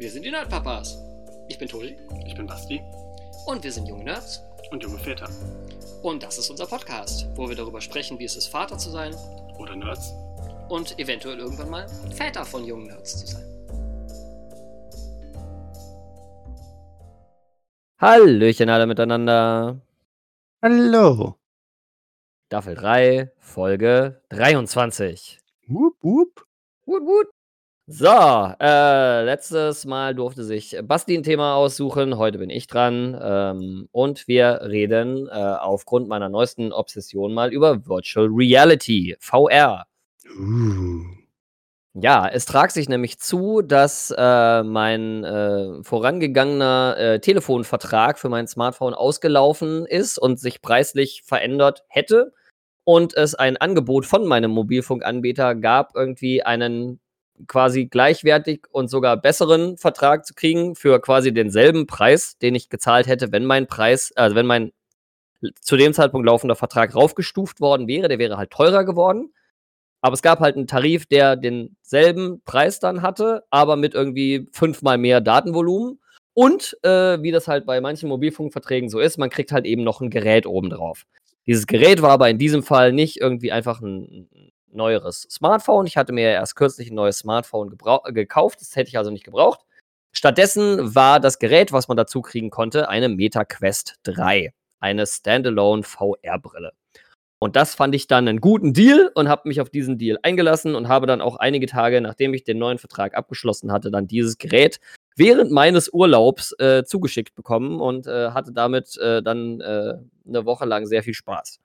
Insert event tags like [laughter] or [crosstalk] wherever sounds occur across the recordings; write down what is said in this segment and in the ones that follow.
Wir sind die Nerdpapas. Ich bin Tobi Ich bin Basti und wir sind junge Nerds. und junge Väter. Und das ist unser Podcast, wo wir darüber sprechen, wie es ist, Vater zu sein Oder Nerds. und eventuell irgendwann mal Väter von jungen Nerds zu sein. Hallöchen alle miteinander. Hallo. Staffel 3, Folge 23. Wup, wup. Wut, wut. So, äh, letztes Mal durfte sich Basti ein Thema aussuchen, heute bin ich dran. Ähm, und wir reden äh, aufgrund meiner neuesten Obsession mal über Virtual Reality, VR. Uh. Ja, es tragt sich nämlich zu, dass äh, mein äh, vorangegangener äh, Telefonvertrag für mein Smartphone ausgelaufen ist und sich preislich verändert hätte und es ein Angebot von meinem Mobilfunkanbieter gab, irgendwie einen quasi gleichwertig und sogar besseren Vertrag zu kriegen für quasi denselben Preis, den ich gezahlt hätte, wenn mein Preis, also wenn mein zu dem Zeitpunkt laufender Vertrag raufgestuft worden wäre, der wäre halt teurer geworden. Aber es gab halt einen Tarif, der denselben Preis dann hatte, aber mit irgendwie fünfmal mehr Datenvolumen. Und äh, wie das halt bei manchen Mobilfunkverträgen so ist, man kriegt halt eben noch ein Gerät obendrauf. Dieses Gerät war aber in diesem Fall nicht irgendwie einfach ein neueres Smartphone. Ich hatte mir erst kürzlich ein neues Smartphone äh, gekauft, das hätte ich also nicht gebraucht. Stattdessen war das Gerät, was man dazu kriegen konnte, eine Meta Quest 3, eine Standalone VR-Brille. Und das fand ich dann einen guten Deal und habe mich auf diesen Deal eingelassen und habe dann auch einige Tage, nachdem ich den neuen Vertrag abgeschlossen hatte, dann dieses Gerät während meines Urlaubs äh, zugeschickt bekommen und äh, hatte damit äh, dann äh, eine Woche lang sehr viel Spaß.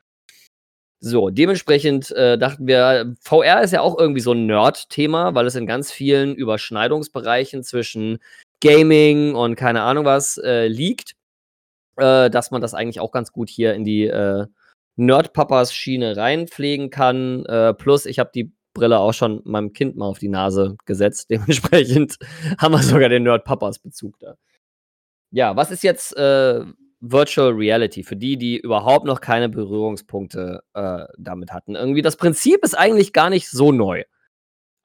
So, dementsprechend äh, dachten wir, VR ist ja auch irgendwie so ein Nerd-Thema, weil es in ganz vielen Überschneidungsbereichen zwischen Gaming und keine Ahnung was äh, liegt, äh, dass man das eigentlich auch ganz gut hier in die äh, Nerd-Papas-Schiene reinpflegen kann. Äh, plus, ich habe die Brille auch schon meinem Kind mal auf die Nase gesetzt. [laughs] Dementsprechend haben wir sogar den Nerd-Papas-Bezug da. Ja, was ist jetzt äh, Virtual Reality für die, die überhaupt noch keine Berührungspunkte äh, damit hatten? Irgendwie das Prinzip ist eigentlich gar nicht so neu.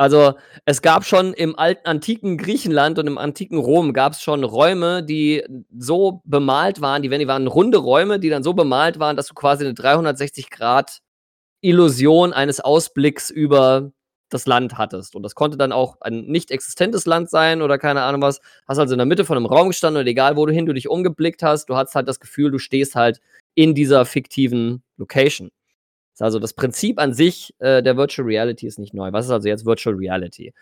Also es gab schon im alten antiken Griechenland und im antiken Rom gab es schon Räume, die so bemalt waren, die, wenn die waren runde Räume, die dann so bemalt waren, dass du quasi eine 360 Grad Illusion eines Ausblicks über das Land hattest. Und das konnte dann auch ein nicht existentes Land sein oder keine Ahnung was. Hast also in der Mitte von einem Raum gestanden und egal, wo du hin du dich umgeblickt hast, du hattest halt das Gefühl, du stehst halt in dieser fiktiven Location. Also das Prinzip an sich äh, der Virtual Reality ist nicht neu. Was ist also jetzt Virtual Reality?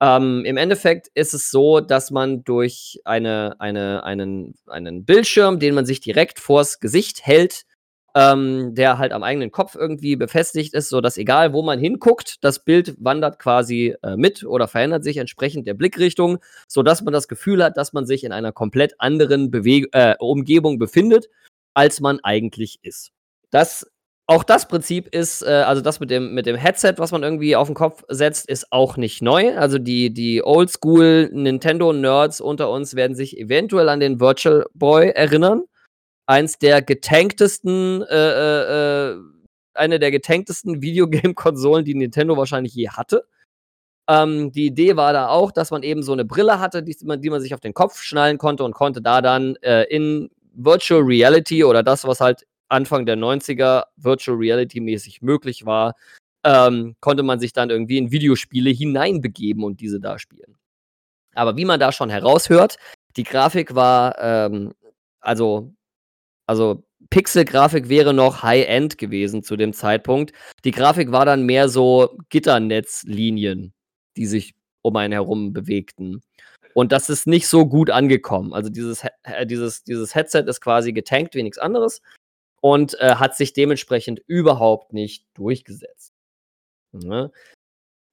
Ähm, Im Endeffekt ist es so, dass man durch eine, eine, einen, einen Bildschirm, den man sich direkt vors Gesicht hält, ähm, der halt am eigenen Kopf irgendwie befestigt ist, sodass egal wo man hinguckt, das Bild wandert quasi äh, mit oder verändert sich entsprechend der Blickrichtung, sodass man das Gefühl hat, dass man sich in einer komplett anderen Beweg äh, Umgebung befindet, als man eigentlich ist. Das auch das Prinzip ist, äh, also das mit dem, mit dem Headset, was man irgendwie auf den Kopf setzt, ist auch nicht neu. Also die, die Oldschool Nintendo-Nerds unter uns werden sich eventuell an den Virtual Boy erinnern. Eins der getanktesten, äh, äh, äh, eine der getanktesten [laughs] Videogame-Konsolen, die Nintendo wahrscheinlich je hatte. Ähm, die Idee war da auch, dass man eben so eine Brille hatte, die man, die man sich auf den Kopf schnallen konnte und konnte da dann äh, in Virtual Reality oder das, was halt Anfang der 90er Virtual Reality mäßig möglich war, ähm, konnte man sich dann irgendwie in Videospiele hineinbegeben und diese da spielen. Aber wie man da schon heraushört, die Grafik war, ähm, also, also Pixel-Grafik wäre noch High-End gewesen zu dem Zeitpunkt. Die Grafik war dann mehr so Gitternetzlinien, die sich um einen herum bewegten. Und das ist nicht so gut angekommen. Also dieses, äh, dieses, dieses Headset ist quasi getankt wie nichts anderes und äh, hat sich dementsprechend überhaupt nicht durchgesetzt. Ne?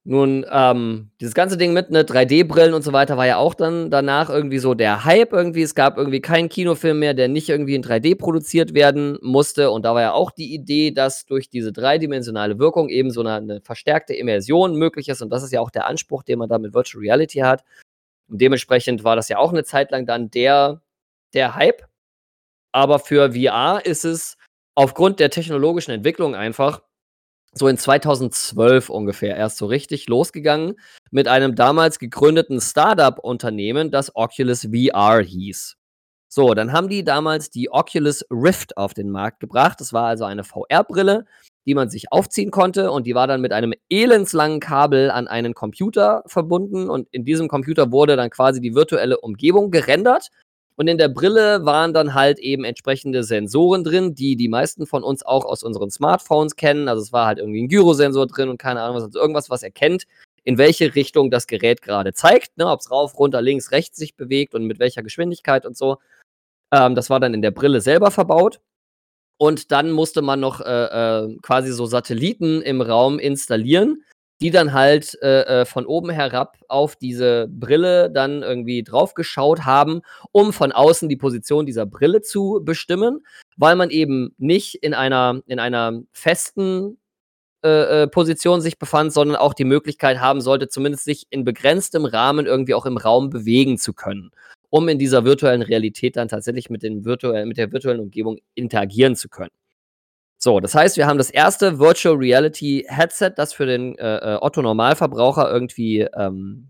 Nun, ähm, dieses ganze Ding mit ne 3D-Brillen und so weiter war ja auch dann danach irgendwie so der Hype irgendwie. Es gab irgendwie keinen Kinofilm mehr, der nicht irgendwie in 3D produziert werden musste. Und da war ja auch die Idee, dass durch diese dreidimensionale Wirkung eben so eine, eine verstärkte Immersion möglich ist. Und das ist ja auch der Anspruch, den man da mit Virtual Reality hat. Und dementsprechend war das ja auch eine Zeit lang dann der, der Hype. Aber für VR ist es aufgrund der technologischen Entwicklung einfach so in 2012 ungefähr erst so richtig losgegangen mit einem damals gegründeten Startup-Unternehmen, das Oculus VR hieß. So, dann haben die damals die Oculus Rift auf den Markt gebracht. Das war also eine VR-Brille, die man sich aufziehen konnte und die war dann mit einem elendslangen Kabel an einen Computer verbunden und in diesem Computer wurde dann quasi die virtuelle Umgebung gerendert und in der Brille waren dann halt eben entsprechende Sensoren drin, die die meisten von uns auch aus unseren Smartphones kennen. Also es war halt irgendwie ein Gyrosensor drin und keine Ahnung was, also irgendwas, was erkennt, in welche Richtung das Gerät gerade zeigt, ne, ob es rauf, runter, links, rechts sich bewegt und mit welcher Geschwindigkeit und so. Ähm, das war dann in der Brille selber verbaut. Und dann musste man noch äh, äh, quasi so Satelliten im Raum installieren, die dann halt äh, äh, von oben herab auf diese Brille dann irgendwie draufgeschaut haben, um von außen die Position dieser Brille zu bestimmen, weil man eben nicht in einer, in einer festen äh, äh, Position sich befand, sondern auch die Möglichkeit haben sollte, zumindest sich in begrenztem Rahmen irgendwie auch im Raum bewegen zu können, um in dieser virtuellen Realität dann tatsächlich mit, den virtuell, mit der virtuellen Umgebung interagieren zu können. So, das heißt, wir haben das erste Virtual Reality Headset, das für den äh, äh, Otto Normalverbraucher irgendwie ähm,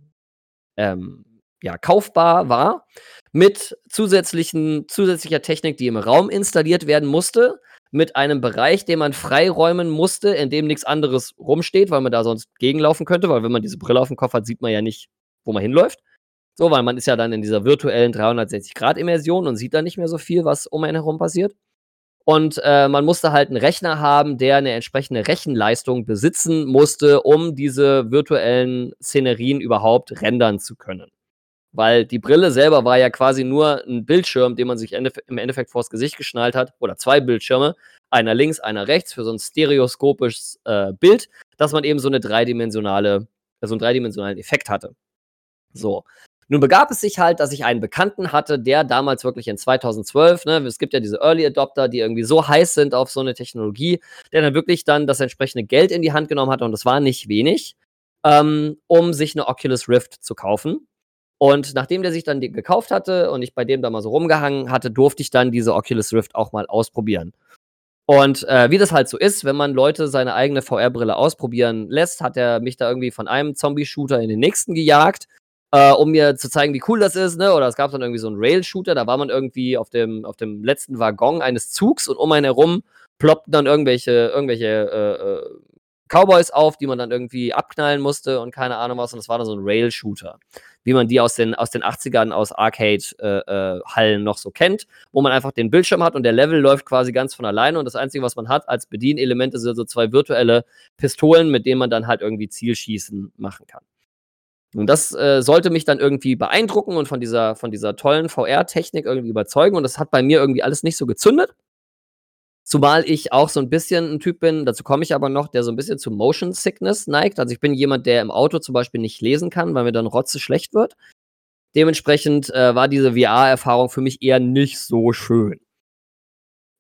ähm, ja, kaufbar war, mit zusätzlichen, zusätzlicher Technik, die im Raum installiert werden musste, mit einem Bereich, den man freiräumen musste, in dem nichts anderes rumsteht, weil man da sonst gegenlaufen könnte, weil wenn man diese Brille auf dem Kopf hat, sieht man ja nicht, wo man hinläuft. So, weil man ist ja dann in dieser virtuellen 360-Grad-Immersion und sieht dann nicht mehr so viel, was um einen herum passiert. Und äh, man musste halt einen Rechner haben, der eine entsprechende Rechenleistung besitzen musste, um diese virtuellen Szenerien überhaupt rendern zu können. Weil die Brille selber war ja quasi nur ein Bildschirm, den man sich im Endeffekt vors Gesicht geschnallt hat, oder zwei Bildschirme, einer links, einer rechts, für so ein stereoskopisches äh, Bild, dass man eben so eine dreidimensionale, so einen dreidimensionalen Effekt hatte. So. Nun begab es sich halt, dass ich einen Bekannten hatte, der damals wirklich in 2012, ne, es gibt ja diese Early Adopter, die irgendwie so heiß sind auf so eine Technologie, der dann wirklich dann das entsprechende Geld in die Hand genommen hat und das war nicht wenig, ähm, um sich eine Oculus Rift zu kaufen. Und nachdem der sich dann die gekauft hatte und ich bei dem da mal so rumgehangen hatte, durfte ich dann diese Oculus Rift auch mal ausprobieren. Und äh, wie das halt so ist, wenn man Leute seine eigene VR-Brille ausprobieren lässt, hat er mich da irgendwie von einem Zombie-Shooter in den nächsten gejagt äh, um mir zu zeigen, wie cool das ist, ne? Oder es gab dann irgendwie so einen Rail-Shooter, da war man irgendwie auf dem, auf dem letzten Waggon eines Zugs und um einen herum ploppten dann irgendwelche, irgendwelche äh, äh, Cowboys auf, die man dann irgendwie abknallen musste und keine Ahnung was. Und das war dann so ein Rail-Shooter, wie man die aus den, aus den 80ern aus Arcade-Hallen äh, noch so kennt, wo man einfach den Bildschirm hat und der Level läuft quasi ganz von alleine. Und das Einzige, was man hat als Bedienelemente, sind so zwei virtuelle Pistolen, mit denen man dann halt irgendwie Zielschießen machen kann. Und das äh, sollte mich dann irgendwie beeindrucken und von dieser, von dieser tollen VR-Technik irgendwie überzeugen. Und das hat bei mir irgendwie alles nicht so gezündet. Zumal ich auch so ein bisschen ein Typ bin, dazu komme ich aber noch, der so ein bisschen zu Motion Sickness neigt. Also ich bin jemand, der im Auto zum Beispiel nicht lesen kann, weil mir dann Rotze schlecht wird. Dementsprechend äh, war diese VR-Erfahrung für mich eher nicht so schön.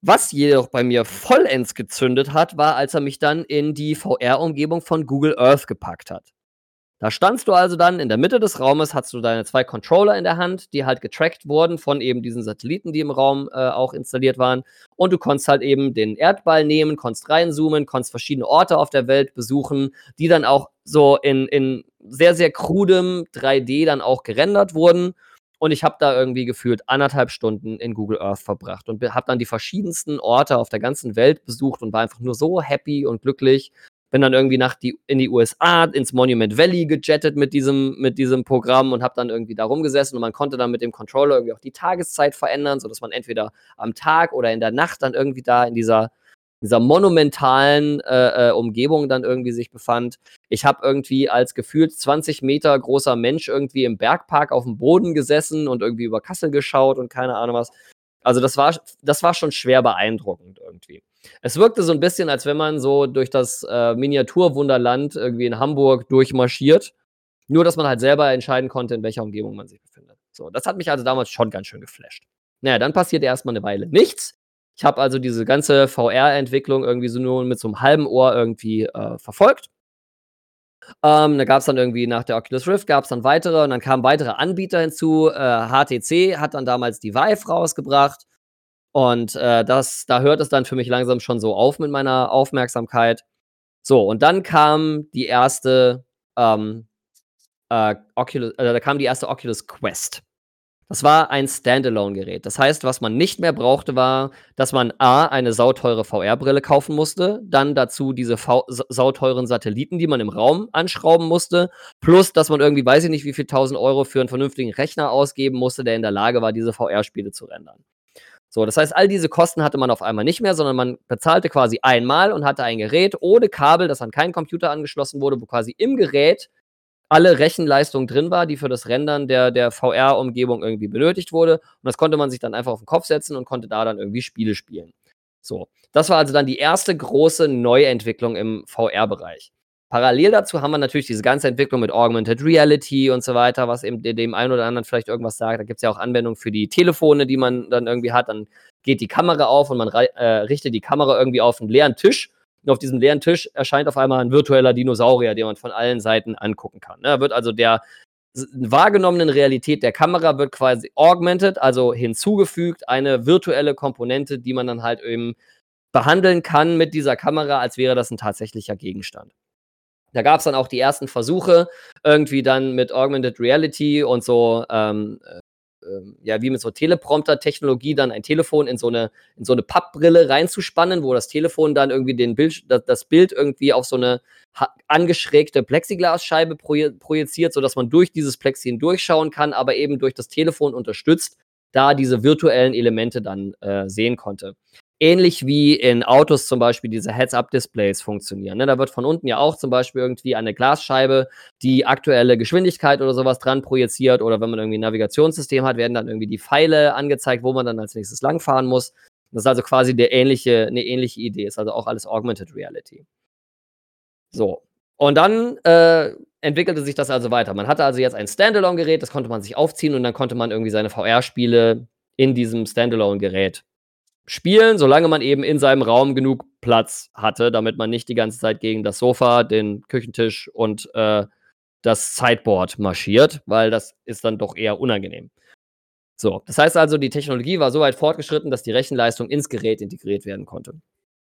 Was jedoch bei mir vollends gezündet hat, war, als er mich dann in die VR-Umgebung von Google Earth gepackt hat. Da standst du also dann in der Mitte des Raumes, hast du deine zwei Controller in der Hand, die halt getrackt wurden von eben diesen Satelliten, die im Raum äh, auch installiert waren. Und du konntest halt eben den Erdball nehmen, konntest reinzoomen, konntest verschiedene Orte auf der Welt besuchen, die dann auch so in, in sehr, sehr krudem 3D dann auch gerendert wurden. Und ich habe da irgendwie gefühlt anderthalb Stunden in Google Earth verbracht und habe dann die verschiedensten Orte auf der ganzen Welt besucht und war einfach nur so happy und glücklich bin dann irgendwie nach die, in die USA, ins Monument Valley gejettet mit diesem, mit diesem Programm und habe dann irgendwie da rumgesessen und man konnte dann mit dem Controller irgendwie auch die Tageszeit verändern, sodass man entweder am Tag oder in der Nacht dann irgendwie da in dieser, dieser monumentalen äh, äh, Umgebung dann irgendwie sich befand. Ich habe irgendwie als gefühlt 20 Meter großer Mensch irgendwie im Bergpark auf dem Boden gesessen und irgendwie über Kassel geschaut und keine Ahnung was. Also das war, das war schon schwer beeindruckend irgendwie. Es wirkte so ein bisschen, als wenn man so durch das äh, Miniaturwunderland irgendwie in Hamburg durchmarschiert. Nur, dass man halt selber entscheiden konnte, in welcher Umgebung man sich befindet. So, das hat mich also damals schon ganz schön geflasht. Naja, dann passierte erstmal eine Weile nichts. Ich habe also diese ganze VR-Entwicklung irgendwie so nur mit so einem halben Ohr irgendwie äh, verfolgt. Ähm, da gab es dann irgendwie nach der Oculus Rift gab es dann weitere und dann kamen weitere Anbieter hinzu. Äh, HTC hat dann damals die Vive rausgebracht. Und äh, das, da hört es dann für mich langsam schon so auf mit meiner Aufmerksamkeit. So, und dann kam die erste ähm, äh, Oculus, äh, da kam die erste Oculus Quest. Das war ein Standalone-Gerät. Das heißt, was man nicht mehr brauchte, war, dass man A, eine sauteure VR-Brille kaufen musste, dann dazu diese v sauteuren Satelliten, die man im Raum anschrauben musste, plus, dass man irgendwie, weiß ich nicht, wie viel tausend Euro für einen vernünftigen Rechner ausgeben musste, der in der Lage war, diese VR-Spiele zu rendern. So, das heißt, all diese Kosten hatte man auf einmal nicht mehr, sondern man bezahlte quasi einmal und hatte ein Gerät ohne Kabel, das an keinen Computer angeschlossen wurde, wo quasi im Gerät alle Rechenleistung drin war, die für das Rendern der, der VR-Umgebung irgendwie benötigt wurde. Und das konnte man sich dann einfach auf den Kopf setzen und konnte da dann irgendwie Spiele spielen. So, das war also dann die erste große Neuentwicklung im VR-Bereich. Parallel dazu haben wir natürlich diese ganze Entwicklung mit Augmented Reality und so weiter, was eben dem einen oder anderen vielleicht irgendwas sagt. Da gibt es ja auch Anwendungen für die Telefone, die man dann irgendwie hat. Dann geht die Kamera auf und man äh, richtet die Kamera irgendwie auf einen leeren Tisch und auf diesem leeren Tisch erscheint auf einmal ein virtueller Dinosaurier, den man von allen Seiten angucken kann. Da wird also der wahrgenommenen Realität der Kamera wird quasi augmented, also hinzugefügt, eine virtuelle Komponente, die man dann halt eben behandeln kann mit dieser Kamera, als wäre das ein tatsächlicher Gegenstand. Da gab es dann auch die ersten Versuche, irgendwie dann mit Augmented Reality und so ähm, ähm, ja, wie mit so Teleprompter-Technologie dann ein Telefon in so eine, in so eine Pappbrille reinzuspannen, wo das Telefon dann irgendwie den Bild, das, das Bild irgendwie auf so eine angeschrägte Plexiglasscheibe projiziert, sodass man durch dieses Plexi hindurchschauen kann, aber eben durch das Telefon unterstützt, da diese virtuellen Elemente dann äh, sehen konnte ähnlich wie in Autos zum Beispiel diese Heads-Up-Displays funktionieren. Ne? Da wird von unten ja auch zum Beispiel irgendwie eine Glasscheibe die aktuelle Geschwindigkeit oder sowas dran projiziert oder wenn man irgendwie ein Navigationssystem hat, werden dann irgendwie die Pfeile angezeigt, wo man dann als nächstes langfahren muss. Das ist also quasi der ähnliche, eine ähnliche Idee, ist also auch alles Augmented Reality. So. Und dann äh, entwickelte sich das also weiter. Man hatte also jetzt ein Standalone-Gerät, das konnte man sich aufziehen und dann konnte man irgendwie seine VR-Spiele in diesem Standalone-Gerät spielen, solange man eben in seinem Raum genug Platz hatte, damit man nicht die ganze Zeit gegen das Sofa, den Küchentisch und äh, das Sideboard marschiert, weil das ist dann doch eher unangenehm. So, das heißt also, die Technologie war so weit fortgeschritten, dass die Rechenleistung ins Gerät integriert werden konnte.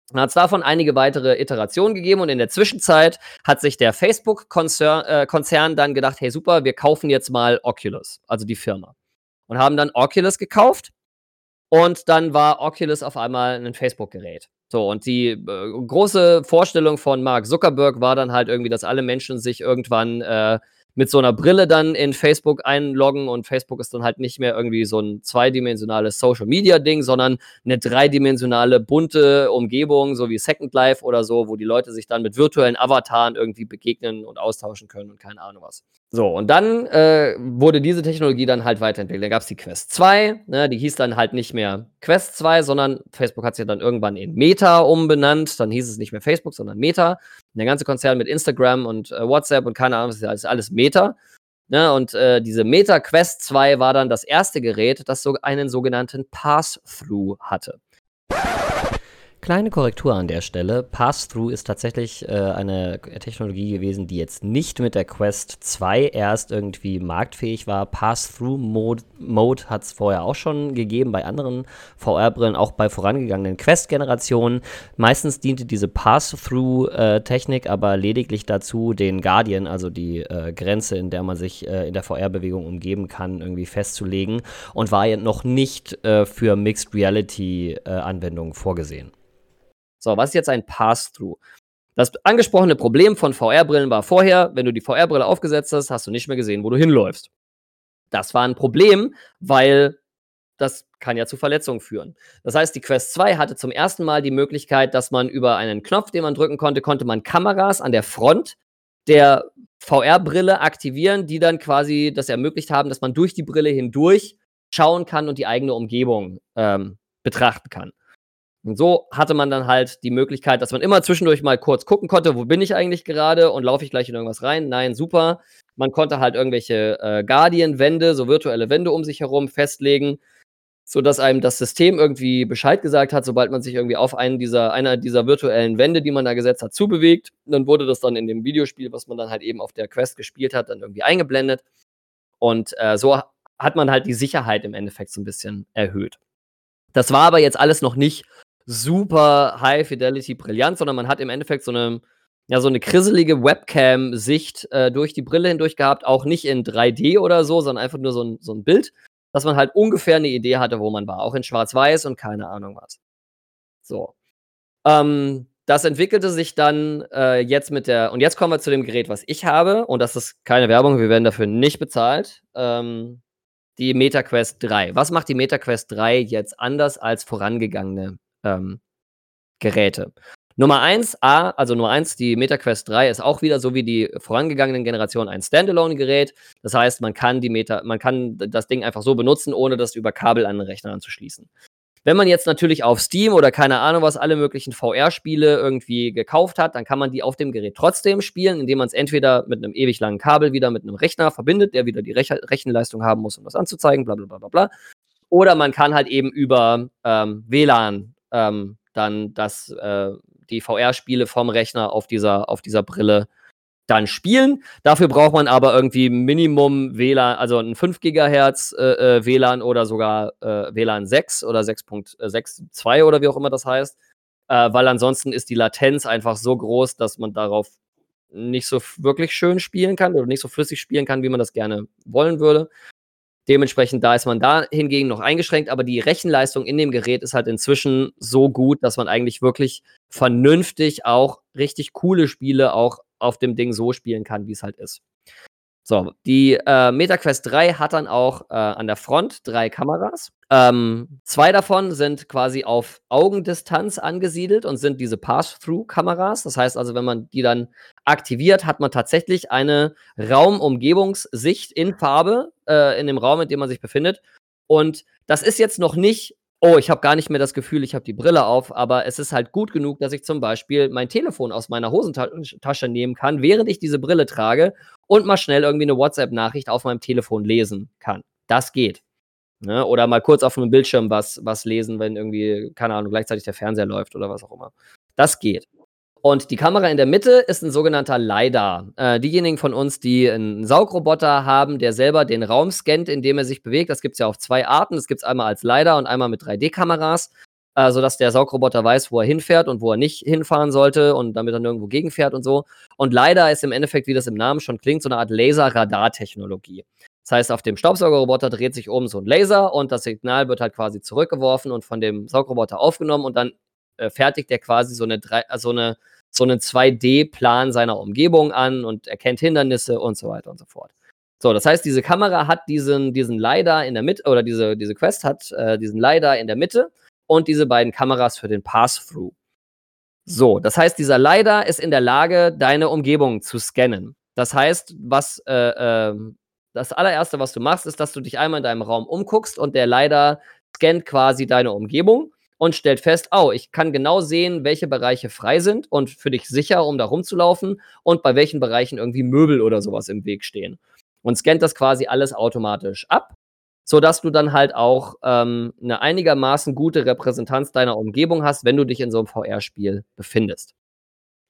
Dann hat es davon einige weitere Iterationen gegeben und in der Zwischenzeit hat sich der Facebook-Konzern äh, dann gedacht, hey super, wir kaufen jetzt mal Oculus, also die Firma. Und haben dann Oculus gekauft und dann war Oculus auf einmal ein Facebook-Gerät. So, und die äh, große Vorstellung von Mark Zuckerberg war dann halt irgendwie, dass alle Menschen sich irgendwann äh, mit so einer Brille dann in Facebook einloggen und Facebook ist dann halt nicht mehr irgendwie so ein zweidimensionales Social Media Ding, sondern eine dreidimensionale bunte Umgebung, so wie Second Life oder so, wo die Leute sich dann mit virtuellen Avataren irgendwie begegnen und austauschen können und keine Ahnung was. So, und dann äh, wurde diese Technologie dann halt weiterentwickelt. Da gab es die Quest 2, ne, die hieß dann halt nicht mehr Quest 2, sondern Facebook hat sich dann irgendwann in Meta umbenannt. Dann hieß es nicht mehr Facebook, sondern Meta. Und der ganze Konzern mit Instagram und äh, WhatsApp und keine Ahnung, das ist alles, alles Meta. Ne, und äh, diese Meta Quest 2 war dann das erste Gerät, das so einen sogenannten Pass-Through hatte. Kleine Korrektur an der Stelle. Pass-Through ist tatsächlich äh, eine Technologie gewesen, die jetzt nicht mit der Quest 2 erst irgendwie marktfähig war. Pass-Through-Mode Mode hat es vorher auch schon gegeben bei anderen VR-Brillen, auch bei vorangegangenen Quest-Generationen. Meistens diente diese Pass-Through-Technik aber lediglich dazu, den Guardian, also die äh, Grenze, in der man sich äh, in der VR-Bewegung umgeben kann, irgendwie festzulegen und war ja noch nicht äh, für Mixed Reality-Anwendungen äh, vorgesehen. So, was ist jetzt ein Pass-Through? Das angesprochene Problem von VR-Brillen war vorher, wenn du die VR-Brille aufgesetzt hast, hast du nicht mehr gesehen, wo du hinläufst. Das war ein Problem, weil das kann ja zu Verletzungen führen. Das heißt, die Quest 2 hatte zum ersten Mal die Möglichkeit, dass man über einen Knopf, den man drücken konnte, konnte man Kameras an der Front der VR-Brille aktivieren, die dann quasi das ermöglicht haben, dass man durch die Brille hindurch schauen kann und die eigene Umgebung ähm, betrachten kann. Und so hatte man dann halt die Möglichkeit, dass man immer zwischendurch mal kurz gucken konnte, wo bin ich eigentlich gerade und laufe ich gleich in irgendwas rein? Nein, super. Man konnte halt irgendwelche äh, Guardian-Wände, so virtuelle Wände um sich herum festlegen, sodass einem das System irgendwie Bescheid gesagt hat, sobald man sich irgendwie auf einen dieser, einer dieser virtuellen Wände, die man da gesetzt hat, zubewegt. Dann wurde das dann in dem Videospiel, was man dann halt eben auf der Quest gespielt hat, dann irgendwie eingeblendet. Und äh, so hat man halt die Sicherheit im Endeffekt so ein bisschen erhöht. Das war aber jetzt alles noch nicht super High Fidelity brillant, sondern man hat im Endeffekt so eine ja, so eine krisselige Webcam-Sicht äh, durch die Brille hindurch gehabt, auch nicht in 3D oder so, sondern einfach nur so ein, so ein Bild, dass man halt ungefähr eine Idee hatte, wo man war. Auch in Schwarz-Weiß und keine Ahnung was. So. Ähm, das entwickelte sich dann äh, jetzt mit der, und jetzt kommen wir zu dem Gerät, was ich habe, und das ist keine Werbung, wir werden dafür nicht bezahlt. Ähm, die MetaQuest 3. Was macht die MetaQuest 3 jetzt anders als vorangegangene ähm, Geräte? Nummer 1, A, also Nummer 1, die MetaQuest 3 ist auch wieder so wie die vorangegangenen Generationen ein Standalone-Gerät. Das heißt, man kann die Meta, man kann das Ding einfach so benutzen, ohne das über Kabel an den Rechner anzuschließen. Wenn man jetzt natürlich auf Steam oder keine Ahnung was alle möglichen VR-Spiele irgendwie gekauft hat, dann kann man die auf dem Gerät trotzdem spielen, indem man es entweder mit einem ewig langen Kabel wieder mit einem Rechner verbindet, der wieder die Rech Rechenleistung haben muss, um das anzuzeigen, bla bla bla bla. Oder man kann halt eben über ähm, WLAN ähm, dann das, äh, die VR-Spiele vom Rechner auf dieser, auf dieser Brille dann spielen. Dafür braucht man aber irgendwie Minimum WLAN, also ein 5 GHz äh, äh WLAN oder sogar äh, WLAN 6 oder 6.62 oder wie auch immer das heißt. Äh, weil ansonsten ist die Latenz einfach so groß, dass man darauf nicht so wirklich schön spielen kann oder nicht so flüssig spielen kann, wie man das gerne wollen würde. Dementsprechend, da ist man da hingegen noch eingeschränkt, aber die Rechenleistung in dem Gerät ist halt inzwischen so gut, dass man eigentlich wirklich vernünftig auch richtig coole Spiele auch auf dem Ding so spielen kann, wie es halt ist. So, die äh, MetaQuest 3 hat dann auch äh, an der Front drei Kameras. Ähm, zwei davon sind quasi auf Augendistanz angesiedelt und sind diese Pass-Through-Kameras. Das heißt also, wenn man die dann aktiviert, hat man tatsächlich eine Raumumgebungssicht in Farbe äh, in dem Raum, in dem man sich befindet. Und das ist jetzt noch nicht oh, ich habe gar nicht mehr das Gefühl, ich habe die Brille auf, aber es ist halt gut genug, dass ich zum Beispiel mein Telefon aus meiner Hosentasche nehmen kann, während ich diese Brille trage und mal schnell irgendwie eine WhatsApp-Nachricht auf meinem Telefon lesen kann. Das geht. Ne? Oder mal kurz auf einem Bildschirm was, was lesen, wenn irgendwie, keine Ahnung, gleichzeitig der Fernseher läuft oder was auch immer. Das geht. Und die Kamera in der Mitte ist ein sogenannter LiDAR. Äh, diejenigen von uns, die einen Saugroboter haben, der selber den Raum scannt, in dem er sich bewegt, das gibt es ja auf zwei Arten. Das gibt es einmal als LiDAR und einmal mit 3D-Kameras, äh, sodass der Saugroboter weiß, wo er hinfährt und wo er nicht hinfahren sollte und damit er nirgendwo gegenfährt und so. Und LiDAR ist im Endeffekt, wie das im Namen schon klingt, so eine Art Laser-Radar-Technologie. Das heißt, auf dem Staubsaugerroboter dreht sich oben so ein Laser und das Signal wird halt quasi zurückgeworfen und von dem Saugroboter aufgenommen und dann äh, fertigt der quasi so eine, so eine so einen 2D-Plan seiner Umgebung an und erkennt Hindernisse und so weiter und so fort. So, das heißt, diese Kamera hat diesen, diesen LiDAR in der Mitte, oder diese, diese Quest hat äh, diesen LiDAR in der Mitte und diese beiden Kameras für den Pass-Through. So, das heißt, dieser LiDAR ist in der Lage, deine Umgebung zu scannen. Das heißt, was äh, äh, das allererste, was du machst, ist, dass du dich einmal in deinem Raum umguckst und der LiDAR scannt quasi deine Umgebung und stellt fest, oh, ich kann genau sehen, welche Bereiche frei sind und für dich sicher, um da rumzulaufen und bei welchen Bereichen irgendwie Möbel oder sowas im Weg stehen. Und scannt das quasi alles automatisch ab, sodass du dann halt auch ähm, eine einigermaßen gute Repräsentanz deiner Umgebung hast, wenn du dich in so einem VR-Spiel befindest.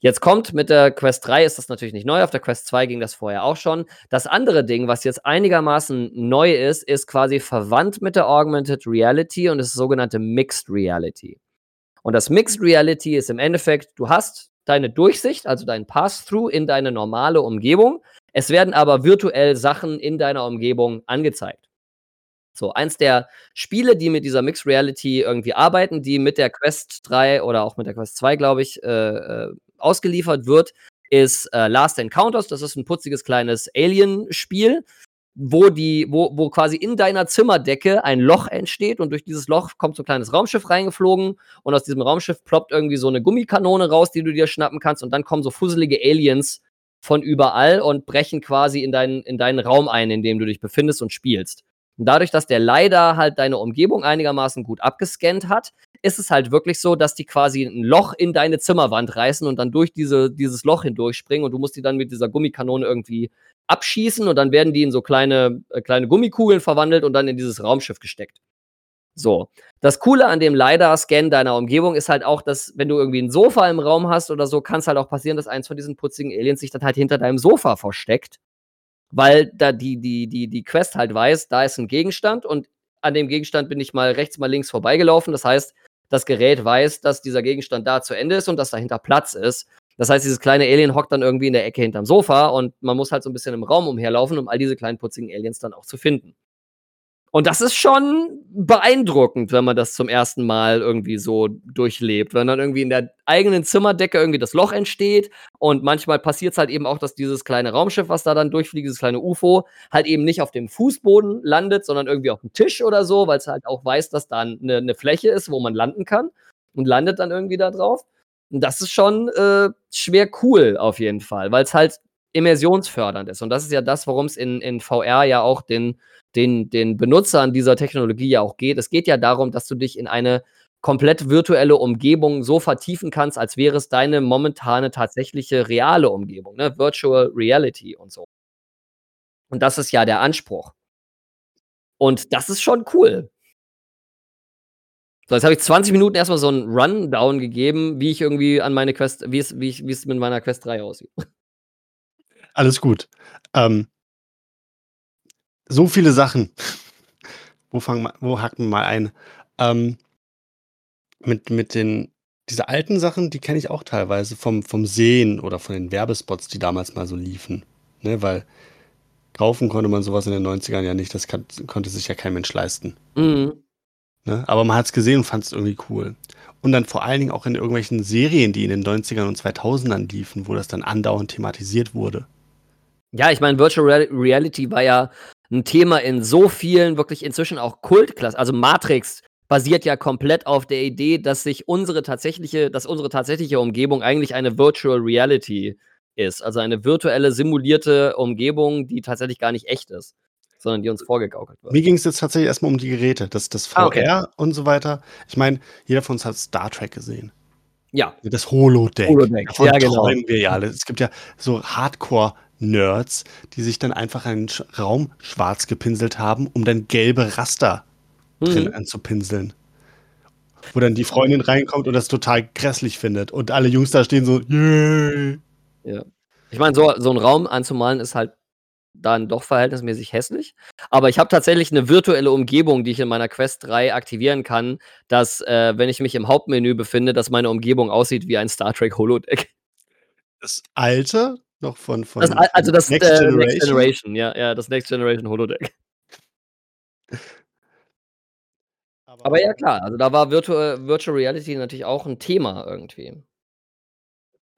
Jetzt kommt mit der Quest 3 ist das natürlich nicht neu, auf der Quest 2 ging das vorher auch schon. Das andere Ding, was jetzt einigermaßen neu ist, ist quasi verwandt mit der Augmented Reality und ist sogenannte Mixed Reality. Und das Mixed Reality ist im Endeffekt, du hast deine Durchsicht, also dein Pass-Through in deine normale Umgebung. Es werden aber virtuell Sachen in deiner Umgebung angezeigt. So, eins der Spiele, die mit dieser Mixed Reality irgendwie arbeiten, die mit der Quest 3 oder auch mit der Quest 2, glaube ich, äh, äh ausgeliefert wird, ist äh, Last Encounters. Das ist ein putziges kleines Alien-Spiel, wo wo, wo quasi in deiner Zimmerdecke ein Loch entsteht und durch dieses Loch kommt so ein kleines Raumschiff reingeflogen und aus diesem Raumschiff ploppt irgendwie so eine Gummikanone raus, die du dir schnappen kannst und dann kommen so fusselige Aliens von überall und brechen quasi in deinen, in deinen Raum ein, in dem du dich befindest und spielst. Und dadurch, dass der leider halt deine Umgebung einigermaßen gut abgescannt hat, ist es halt wirklich so, dass die quasi ein Loch in deine Zimmerwand reißen und dann durch diese, dieses Loch hindurchspringen und du musst die dann mit dieser Gummikanone irgendwie abschießen und dann werden die in so kleine, äh, kleine Gummikugeln verwandelt und dann in dieses Raumschiff gesteckt. So. Das Coole an dem LiDAR-Scan deiner Umgebung ist halt auch, dass, wenn du irgendwie ein Sofa im Raum hast oder so, kann es halt auch passieren, dass eins von diesen putzigen Aliens sich dann halt hinter deinem Sofa versteckt weil da die, die, die, die Quest halt weiß, da ist ein Gegenstand und an dem Gegenstand bin ich mal rechts, mal links vorbeigelaufen. Das heißt, das Gerät weiß, dass dieser Gegenstand da zu Ende ist und dass dahinter Platz ist. Das heißt, dieses kleine Alien hockt dann irgendwie in der Ecke hinterm Sofa und man muss halt so ein bisschen im Raum umherlaufen, um all diese kleinen putzigen Aliens dann auch zu finden. Und das ist schon beeindruckend, wenn man das zum ersten Mal irgendwie so durchlebt. Wenn dann irgendwie in der eigenen Zimmerdecke irgendwie das Loch entsteht und manchmal passiert es halt eben auch, dass dieses kleine Raumschiff, was da dann durchfliegt, dieses kleine UFO, halt eben nicht auf dem Fußboden landet, sondern irgendwie auf dem Tisch oder so, weil es halt auch weiß, dass da eine, eine Fläche ist, wo man landen kann und landet dann irgendwie da drauf. Und das ist schon äh, schwer cool auf jeden Fall, weil es halt immersionsfördernd ist. Und das ist ja das, worum es in, in VR ja auch den den, den Benutzern dieser Technologie ja auch geht. Es geht ja darum, dass du dich in eine komplett virtuelle Umgebung so vertiefen kannst, als wäre es deine momentane tatsächliche reale Umgebung, ne? Virtual Reality und so. Und das ist ja der Anspruch. Und das ist schon cool. So, jetzt habe ich 20 Minuten erstmal so einen Rundown gegeben, wie ich irgendwie an meine Quest, wie es, wie ich, wie es mit meiner Quest 3 aussieht. Alles gut. Ähm, so viele Sachen. Wo, fangen, wo hacken wir mal ein? Ähm, mit, mit den, diese alten Sachen, die kenne ich auch teilweise vom, vom Sehen oder von den Werbespots, die damals mal so liefen. Ne, weil kaufen konnte man sowas in den 90ern ja nicht, das kann, konnte sich ja kein Mensch leisten. Mhm. Ne? Aber man hat es gesehen und fand es irgendwie cool. Und dann vor allen Dingen auch in irgendwelchen Serien, die in den 90ern und 2000ern liefen, wo das dann andauernd thematisiert wurde. Ja, ich meine, Virtual Reality war ja ein Thema in so vielen wirklich inzwischen auch Kultklassen. Also Matrix basiert ja komplett auf der Idee, dass sich unsere tatsächliche, dass unsere tatsächliche Umgebung eigentlich eine Virtual Reality ist. Also eine virtuelle, simulierte Umgebung, die tatsächlich gar nicht echt ist, sondern die uns vorgegaukelt wird. Mir ging es jetzt tatsächlich erstmal um die Geräte, das, das VR ah, okay. und so weiter. Ich meine, jeder von uns hat Star Trek gesehen. Ja. Das Holodeck. Holodeck, Davon ja, genau. wir ja alle. Es gibt ja so Hardcore- Nerds, die sich dann einfach einen Raum schwarz gepinselt haben, um dann gelbe Raster mhm. drin anzupinseln. Wo dann die Freundin reinkommt und das total grässlich findet. Und alle Jungs da stehen so, yay. Ja. Ich meine, so, so einen Raum anzumalen ist halt dann doch verhältnismäßig hässlich. Aber ich habe tatsächlich eine virtuelle Umgebung, die ich in meiner Quest 3 aktivieren kann, dass, äh, wenn ich mich im Hauptmenü befinde, dass meine Umgebung aussieht wie ein Star Trek Holodeck. Das alte noch von, von, das, also das Next, äh, Generation. Next Generation, ja, ja, das Next Generation Holodeck. [laughs] Aber, Aber ja, klar, also da war Virtual, Virtual Reality natürlich auch ein Thema irgendwie.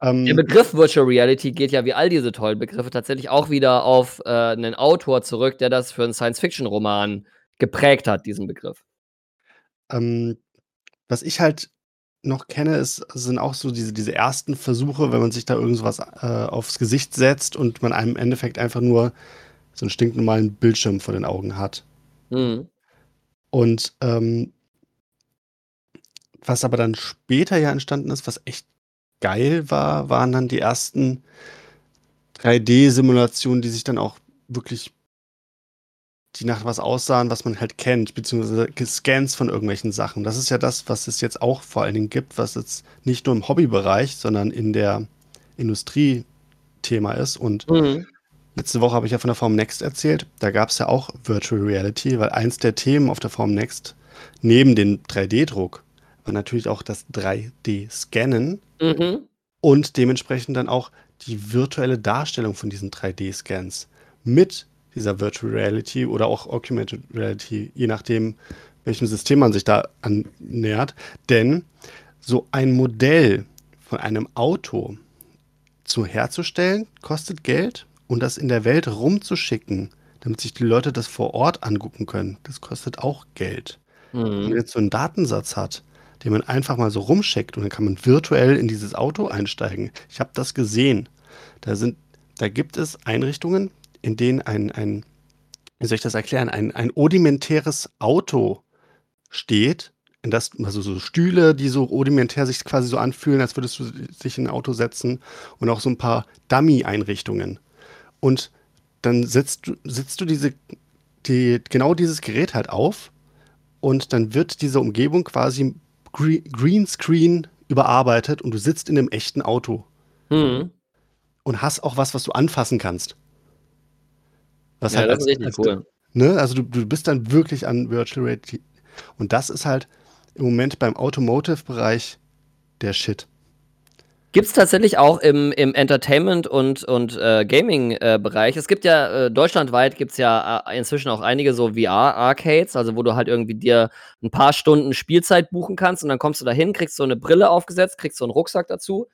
Ähm, Der Begriff Virtual Reality geht ja wie all diese tollen Begriffe tatsächlich auch wieder auf äh, einen Autor zurück, der das für einen Science-Fiction-Roman geprägt hat, diesen Begriff. Ähm, was ich halt noch kenne, ist, sind auch so diese, diese ersten Versuche, wenn man sich da irgendwas äh, aufs Gesicht setzt und man einem im Endeffekt einfach nur so einen stinknormalen Bildschirm vor den Augen hat. Mhm. Und ähm, was aber dann später ja entstanden ist, was echt geil war, waren dann die ersten 3D-Simulationen, die sich dann auch wirklich die nach was aussahen, was man halt kennt, beziehungsweise Scans von irgendwelchen Sachen. Das ist ja das, was es jetzt auch vor allen Dingen gibt, was jetzt nicht nur im Hobbybereich, sondern in der Industrie Thema ist. Und mhm. letzte Woche habe ich ja von der Form Next erzählt. Da gab es ja auch Virtual Reality, weil eins der Themen auf der Form Next neben dem 3D-Druck war natürlich auch das 3D-Scannen mhm. und dementsprechend dann auch die virtuelle Darstellung von diesen 3D-Scans mit dieser Virtual Reality oder auch Augmented Reality, je nachdem, welchem System man sich da annähert. Denn so ein Modell von einem Auto zu herzustellen, kostet Geld und das in der Welt rumzuschicken, damit sich die Leute das vor Ort angucken können, das kostet auch Geld. Mhm. Wenn man jetzt so einen Datensatz hat, den man einfach mal so rumschickt und dann kann man virtuell in dieses Auto einsteigen. Ich habe das gesehen. Da sind, da gibt es Einrichtungen, in denen ein, ein wie soll ich das erklären, ein, ein rudimentäres Auto steht, in das, also so Stühle, die so rudimentär sich quasi so anfühlen, als würdest du dich in ein Auto setzen und auch so ein paar Dummy-Einrichtungen. Und dann setzt du, sitzt du diese, die, genau dieses Gerät halt auf und dann wird diese Umgebung quasi Greenscreen überarbeitet und du sitzt in einem echten Auto. Mhm. Und hast auch was, was du anfassen kannst. Was ja, halt das als, ist richtig cool. Ne? Also du, du bist dann wirklich an Virtual Reality. Und das ist halt im Moment beim Automotive-Bereich der Shit. Gibt es tatsächlich auch im, im Entertainment- und, und äh, Gaming-Bereich. es gibt ja, äh, deutschlandweit gibt es ja äh, inzwischen auch einige so VR-Arcades, also wo du halt irgendwie dir ein paar Stunden Spielzeit buchen kannst und dann kommst du da hin, kriegst so eine Brille aufgesetzt, kriegst so einen Rucksack dazu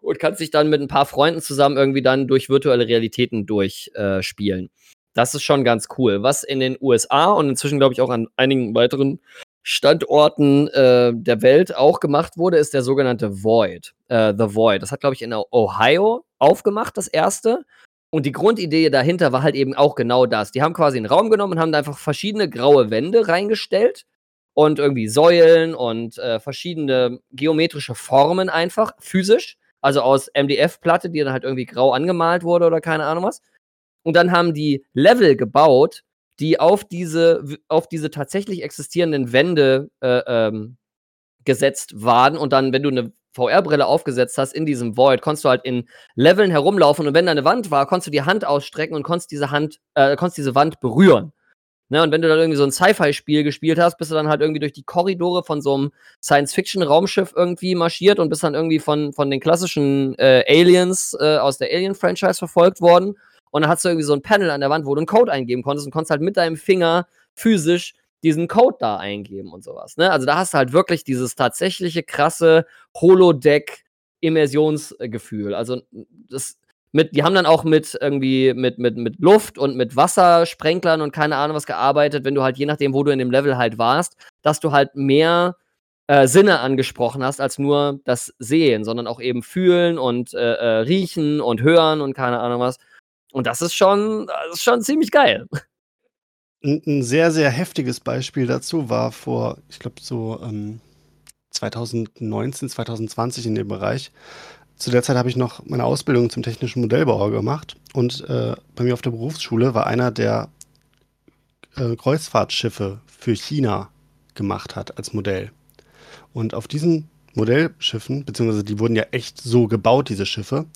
und kannst dich dann mit ein paar Freunden zusammen irgendwie dann durch virtuelle Realitäten durchspielen. Das ist schon ganz cool. Was in den USA und inzwischen, glaube ich, auch an einigen weiteren Standorten äh, der Welt auch gemacht wurde, ist der sogenannte Void. Äh, The Void. Das hat, glaube ich, in Ohio aufgemacht, das erste. Und die Grundidee dahinter war halt eben auch genau das. Die haben quasi einen Raum genommen und haben da einfach verschiedene graue Wände reingestellt und irgendwie Säulen und äh, verschiedene geometrische Formen einfach, physisch. Also aus MDF-Platte, die dann halt irgendwie grau angemalt wurde oder keine Ahnung was. Und dann haben die Level gebaut, die auf diese, auf diese tatsächlich existierenden Wände äh, ähm, gesetzt waren. Und dann, wenn du eine VR-Brille aufgesetzt hast in diesem Void, konntest du halt in Leveln herumlaufen und wenn da eine Wand war, konntest du die Hand ausstrecken und konntest diese Hand, äh, konntest diese Wand berühren. Ne, und wenn du dann irgendwie so ein Sci-Fi-Spiel gespielt hast, bist du dann halt irgendwie durch die Korridore von so einem Science-Fiction-Raumschiff irgendwie marschiert und bist dann irgendwie von, von den klassischen äh, Aliens äh, aus der Alien-Franchise verfolgt worden. Und dann hast du irgendwie so ein Panel an der Wand, wo du einen Code eingeben konntest und konntest halt mit deinem Finger physisch diesen Code da eingeben und sowas. Ne? Also da hast du halt wirklich dieses tatsächliche krasse Holodeck-Immersionsgefühl. Also das mit, die haben dann auch mit irgendwie mit, mit, mit Luft und mit Wassersprenklern und keine Ahnung was gearbeitet, wenn du halt je nachdem, wo du in dem Level halt warst, dass du halt mehr äh, Sinne angesprochen hast, als nur das Sehen, sondern auch eben fühlen und äh, äh, riechen und hören und keine Ahnung was. Und das ist schon, das ist schon ziemlich geil. Ein, sehr, sehr heftiges Beispiel dazu war vor, ich glaube, so ähm, 2019, 2020 in dem Bereich. Zu der Zeit habe ich noch meine Ausbildung zum technischen Modellbauer gemacht und äh, bei mir auf der Berufsschule war einer, der äh, Kreuzfahrtschiffe für China gemacht hat als Modell. Und auf diesen Modellschiffen, beziehungsweise die wurden ja echt so gebaut, diese Schiffe,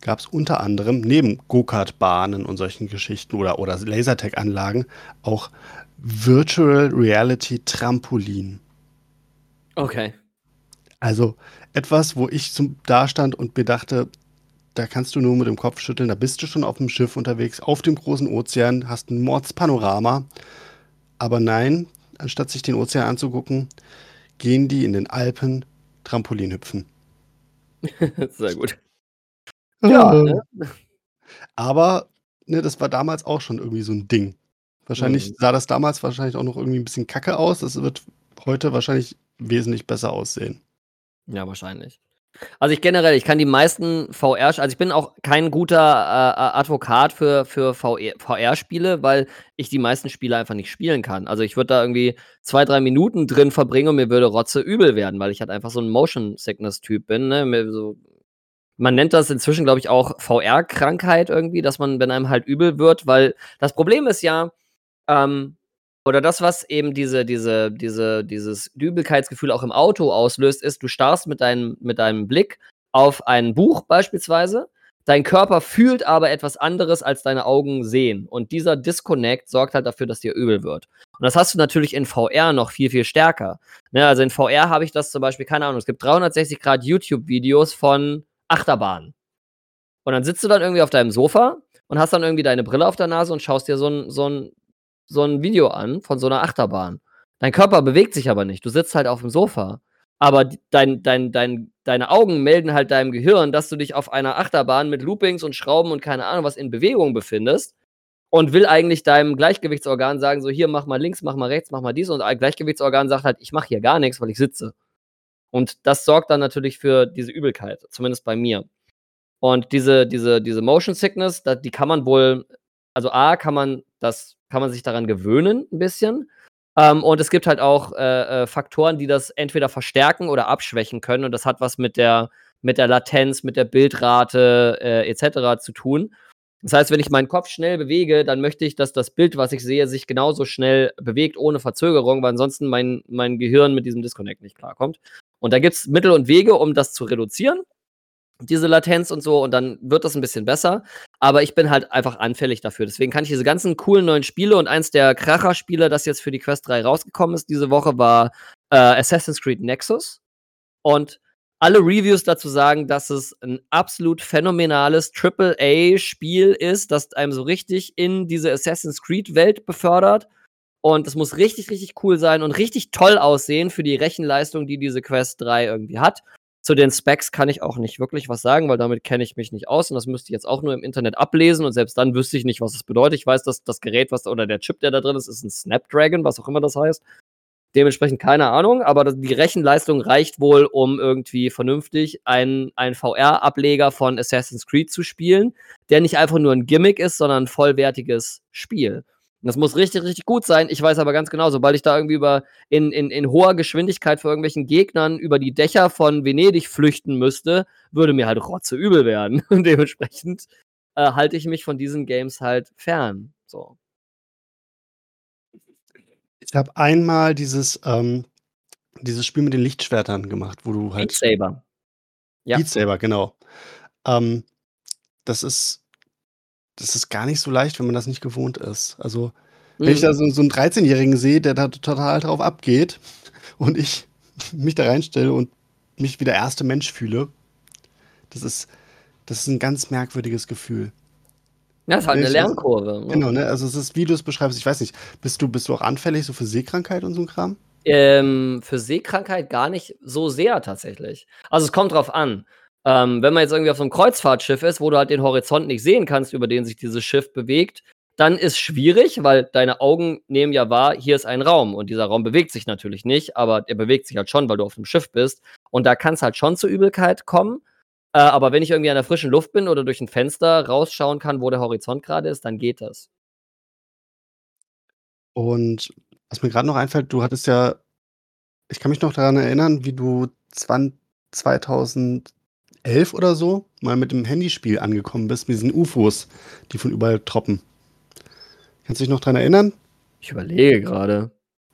gab es unter anderem neben Go-Kart-Bahnen und solchen Geschichten oder, oder Lasertag-Anlagen auch Virtual Reality Trampolin. Okay. Also etwas, wo ich zum da stand und mir dachte, da kannst du nur mit dem Kopf schütteln, da bist du schon auf dem Schiff unterwegs, auf dem großen Ozean, hast ein Mordspanorama. Aber nein, anstatt sich den Ozean anzugucken, gehen die in den Alpen Trampolin hüpfen. [laughs] Sehr gut. Ja. Ne? Aber ne, das war damals auch schon irgendwie so ein Ding. Wahrscheinlich mhm. sah das damals wahrscheinlich auch noch irgendwie ein bisschen kacke aus. Das wird heute wahrscheinlich wesentlich besser aussehen. Ja, wahrscheinlich. Also ich generell, ich kann die meisten VR, also ich bin auch kein guter äh, Advokat für, für VR-Spiele, weil ich die meisten Spiele einfach nicht spielen kann. Also ich würde da irgendwie zwei, drei Minuten drin verbringen und mir würde Rotze übel werden, weil ich halt einfach so ein Motion Sickness-Typ bin. Ne? So, man nennt das inzwischen, glaube ich, auch VR-Krankheit irgendwie, dass man, wenn einem halt übel wird, weil das Problem ist ja, ähm, oder das, was eben diese, diese, diese, dieses Übelkeitsgefühl auch im Auto auslöst, ist, du starrst mit deinem, mit deinem Blick auf ein Buch beispielsweise. Dein Körper fühlt aber etwas anderes, als deine Augen sehen. Und dieser Disconnect sorgt halt dafür, dass dir übel wird. Und das hast du natürlich in VR noch viel, viel stärker. Ne, also in VR habe ich das zum Beispiel, keine Ahnung, es gibt 360 Grad YouTube-Videos von Achterbahnen. Und dann sitzt du dann irgendwie auf deinem Sofa und hast dann irgendwie deine Brille auf der Nase und schaust dir so ein, so ein so ein Video an von so einer Achterbahn. Dein Körper bewegt sich aber nicht. Du sitzt halt auf dem Sofa. Aber dein, dein, dein, deine Augen melden halt deinem Gehirn, dass du dich auf einer Achterbahn mit Loopings und Schrauben und keine Ahnung was in Bewegung befindest und will eigentlich deinem Gleichgewichtsorgan sagen, so hier mach mal links, mach mal rechts, mach mal dies und ein Gleichgewichtsorgan sagt halt, ich mache hier gar nichts, weil ich sitze. Und das sorgt dann natürlich für diese Übelkeit, zumindest bei mir. Und diese, diese, diese Motion Sickness, die kann man wohl, also A, kann man das kann man sich daran gewöhnen, ein bisschen. Ähm, und es gibt halt auch äh, äh, Faktoren, die das entweder verstärken oder abschwächen können. Und das hat was mit der, mit der Latenz, mit der Bildrate äh, etc. zu tun. Das heißt, wenn ich meinen Kopf schnell bewege, dann möchte ich, dass das Bild, was ich sehe, sich genauso schnell bewegt, ohne Verzögerung, weil ansonsten mein, mein Gehirn mit diesem Disconnect nicht klarkommt. Und da gibt es Mittel und Wege, um das zu reduzieren diese Latenz und so und dann wird das ein bisschen besser. Aber ich bin halt einfach anfällig dafür. Deswegen kann ich diese ganzen coolen neuen Spiele und eins der Kracher-Spiele, das jetzt für die Quest 3 rausgekommen ist diese Woche, war äh, Assassin's Creed Nexus. Und alle Reviews dazu sagen, dass es ein absolut phänomenales AAA-Spiel ist, das einem so richtig in diese Assassin's Creed-Welt befördert. Und es muss richtig, richtig cool sein und richtig toll aussehen für die Rechenleistung, die diese Quest 3 irgendwie hat. Zu den Specs kann ich auch nicht wirklich was sagen, weil damit kenne ich mich nicht aus und das müsste ich jetzt auch nur im Internet ablesen und selbst dann wüsste ich nicht, was das bedeutet. Ich weiß, dass das Gerät, was oder der Chip, der da drin ist, ist ein Snapdragon, was auch immer das heißt. Dementsprechend keine Ahnung, aber die Rechenleistung reicht wohl, um irgendwie vernünftig einen, einen VR-Ableger von Assassin's Creed zu spielen, der nicht einfach nur ein Gimmick ist, sondern ein vollwertiges Spiel. Und das muss richtig, richtig gut sein. Ich weiß aber ganz genau, sobald ich da irgendwie über in, in, in hoher Geschwindigkeit vor irgendwelchen Gegnern über die Dächer von Venedig flüchten müsste, würde mir halt rotze übel werden. [laughs] Und dementsprechend äh, halte ich mich von diesen Games halt fern. So. Ich habe einmal dieses, ähm, dieses Spiel mit den Lichtschwertern gemacht, wo du halt. Beat Saber. Ja. Beat Saber, genau. Ähm, das ist, das ist gar nicht so leicht, wenn man das nicht gewohnt ist. Also, wenn mhm. ich da so, so einen 13-Jährigen sehe, der da total drauf abgeht und ich [laughs] mich da reinstelle und mich wie der erste Mensch fühle, das ist, das ist ein ganz merkwürdiges Gefühl. Ja, ist halt eine Lernkurve. Ne? Genau, ne? Also es ist, wie du es beschreibst, ich weiß nicht, bist du, bist du auch anfällig so für Seekrankheit und so ein Kram? Ähm, für Seekrankheit gar nicht so sehr tatsächlich. Also es kommt drauf an. Ähm, wenn man jetzt irgendwie auf so einem Kreuzfahrtschiff ist, wo du halt den Horizont nicht sehen kannst, über den sich dieses Schiff bewegt, dann ist schwierig, weil deine Augen nehmen ja wahr, hier ist ein Raum und dieser Raum bewegt sich natürlich nicht, aber er bewegt sich halt schon, weil du auf dem Schiff bist und da kann es halt schon zur Übelkeit kommen. Äh, aber wenn ich irgendwie an der frischen Luft bin oder durch ein Fenster rausschauen kann, wo der Horizont gerade ist, dann geht das. Und was mir gerade noch einfällt, du hattest ja, ich kann mich noch daran erinnern, wie du 2011 oder so mal mit dem Handyspiel angekommen bist, mit diesen UFOs, die von überall troppen. Kannst du dich noch daran erinnern? Ich überlege gerade.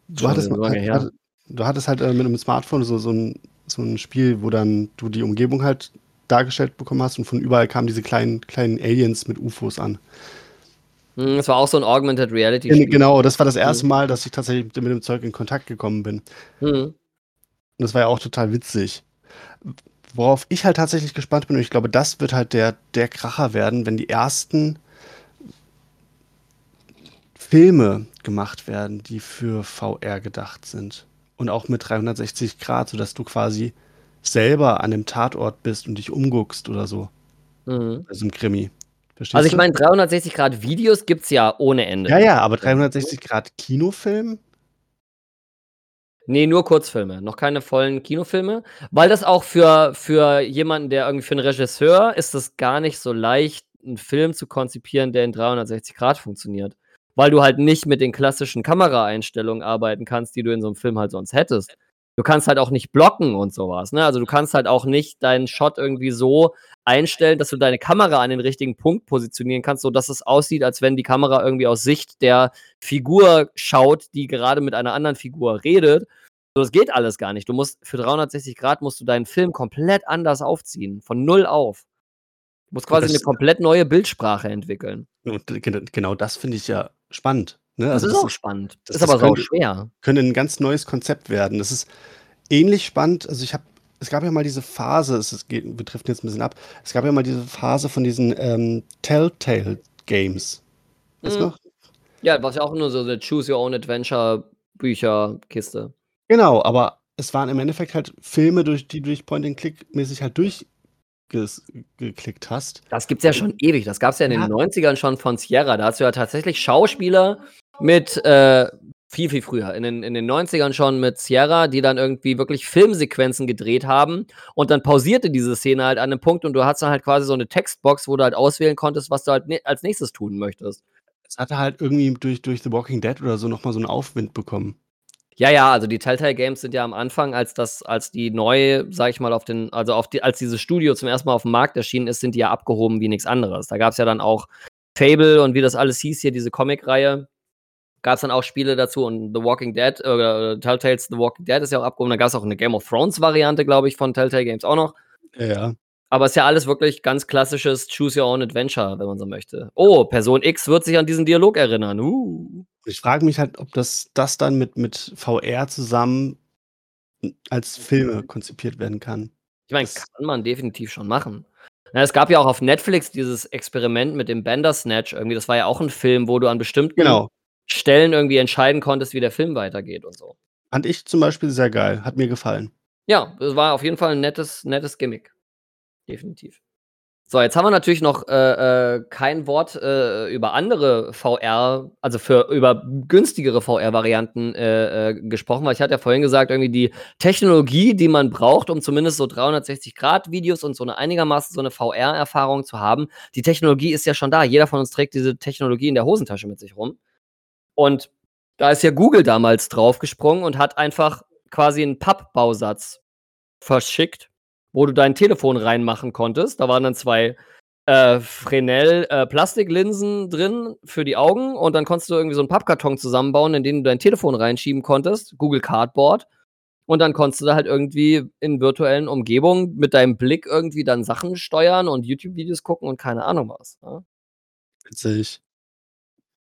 Du, hattest, halt, du hattest halt äh, mit einem Smartphone so, so, ein, so ein Spiel, wo dann du die Umgebung halt dargestellt bekommen hast und von überall kamen diese kleinen, kleinen Aliens mit UFOs an. Hm, das war auch so ein Augmented Reality. -Spiel. Genau, das war das erste mhm. Mal, dass ich tatsächlich mit dem Zeug in Kontakt gekommen bin. Mhm. Und das war ja auch total witzig. Worauf ich halt tatsächlich gespannt bin, und ich glaube, das wird halt der, der Kracher werden, wenn die ersten Filme gemacht werden, die für VR gedacht sind. Und auch mit 360 Grad, sodass du quasi selber an dem Tatort bist und dich umguckst oder so. Mhm. Also im Krimi. Verstehst also ich meine, 360 Grad Videos gibt es ja ohne Ende. Ja, ja, aber 360 Grad Kinofilm? Nee, nur Kurzfilme, noch keine vollen Kinofilme, weil das auch für, für jemanden, der irgendwie für einen Regisseur ist es gar nicht so leicht, einen Film zu konzipieren, der in 360 Grad funktioniert. Weil du halt nicht mit den klassischen Kameraeinstellungen arbeiten kannst, die du in so einem Film halt sonst hättest du kannst halt auch nicht blocken und sowas. Ne? Also du kannst halt auch nicht deinen Shot irgendwie so einstellen, dass du deine Kamera an den richtigen Punkt positionieren kannst, sodass es aussieht, als wenn die Kamera irgendwie aus Sicht der Figur schaut, die gerade mit einer anderen Figur redet. So, das geht alles gar nicht. Du musst für 360 Grad musst du deinen Film komplett anders aufziehen, von null auf. Du musst quasi das, eine komplett neue Bildsprache entwickeln. Und genau das finde ich ja spannend. Ne? Das also ist das auch ist, spannend. Das ist aber so schwer. Könnte ein ganz neues Konzept werden. Das ist ähnlich spannend. Also ich habe, es gab ja mal diese Phase, es geht, betrifft jetzt ein bisschen ab. Es gab ja mal diese Phase von diesen ähm, Telltale Games. Weißt mhm. noch? Ja, was ja auch nur so eine Choose Your Own Adventure Bücherkiste. Genau, aber es waren im Endeffekt halt Filme, durch die du dich Point-and-Click-mäßig halt durchgeklickt hast. Das gibt's ja schon ewig. Das gab es ja in ja. den 90ern schon von Sierra. Da hast du ja tatsächlich Schauspieler, mit äh, viel, viel früher, in den, in den 90ern schon mit Sierra, die dann irgendwie wirklich Filmsequenzen gedreht haben und dann pausierte diese Szene halt an einem Punkt und du hast dann halt quasi so eine Textbox, wo du halt auswählen konntest, was du halt ne als nächstes tun möchtest. Es hatte halt irgendwie durch, durch The Walking Dead oder so nochmal so einen Aufwind bekommen. Ja, ja, also die Telltale Games sind ja am Anfang, als das, als die neu, sag ich mal, auf den, also auf die, als dieses Studio zum ersten Mal auf dem Markt erschienen ist, sind die ja abgehoben wie nichts anderes. Da gab es ja dann auch Fable und wie das alles hieß hier, diese Comic-Reihe gab es dann auch Spiele dazu und The Walking Dead äh, oder Telltales The Walking Dead ist ja auch abgehoben. Da gab es auch eine Game of Thrones Variante, glaube ich, von Telltale Games auch noch. Ja. Aber es ist ja alles wirklich ganz klassisches Choose Your Own Adventure, wenn man so möchte. Oh, Person X wird sich an diesen Dialog erinnern. Uh. Ich frage mich halt, ob das, das dann mit, mit VR zusammen als Filme konzipiert werden kann. Ich meine, kann man definitiv schon machen. Ja, es gab ja auch auf Netflix dieses Experiment mit dem Bandersnatch irgendwie. Das war ja auch ein Film, wo du an bestimmten Genau. Stellen irgendwie entscheiden konntest, wie der Film weitergeht und so. Fand ich zum Beispiel sehr geil. Hat mir gefallen. Ja, das war auf jeden Fall ein nettes, nettes Gimmick. Definitiv. So, jetzt haben wir natürlich noch äh, äh, kein Wort äh, über andere VR, also für über günstigere VR-Varianten äh, äh, gesprochen, weil ich hatte ja vorhin gesagt, irgendwie die Technologie, die man braucht, um zumindest so 360-Grad-Videos und so eine einigermaßen so eine VR-Erfahrung zu haben, die Technologie ist ja schon da. Jeder von uns trägt diese Technologie in der Hosentasche mit sich rum. Und da ist ja Google damals draufgesprungen und hat einfach quasi einen Pappbausatz verschickt, wo du dein Telefon reinmachen konntest. Da waren dann zwei äh, Fresnel äh, Plastiklinsen drin für die Augen und dann konntest du irgendwie so einen Pappkarton zusammenbauen, in den du dein Telefon reinschieben konntest, Google Cardboard. Und dann konntest du da halt irgendwie in virtuellen Umgebungen mit deinem Blick irgendwie dann Sachen steuern und YouTube-Videos gucken und keine Ahnung was. Ne? Witzig.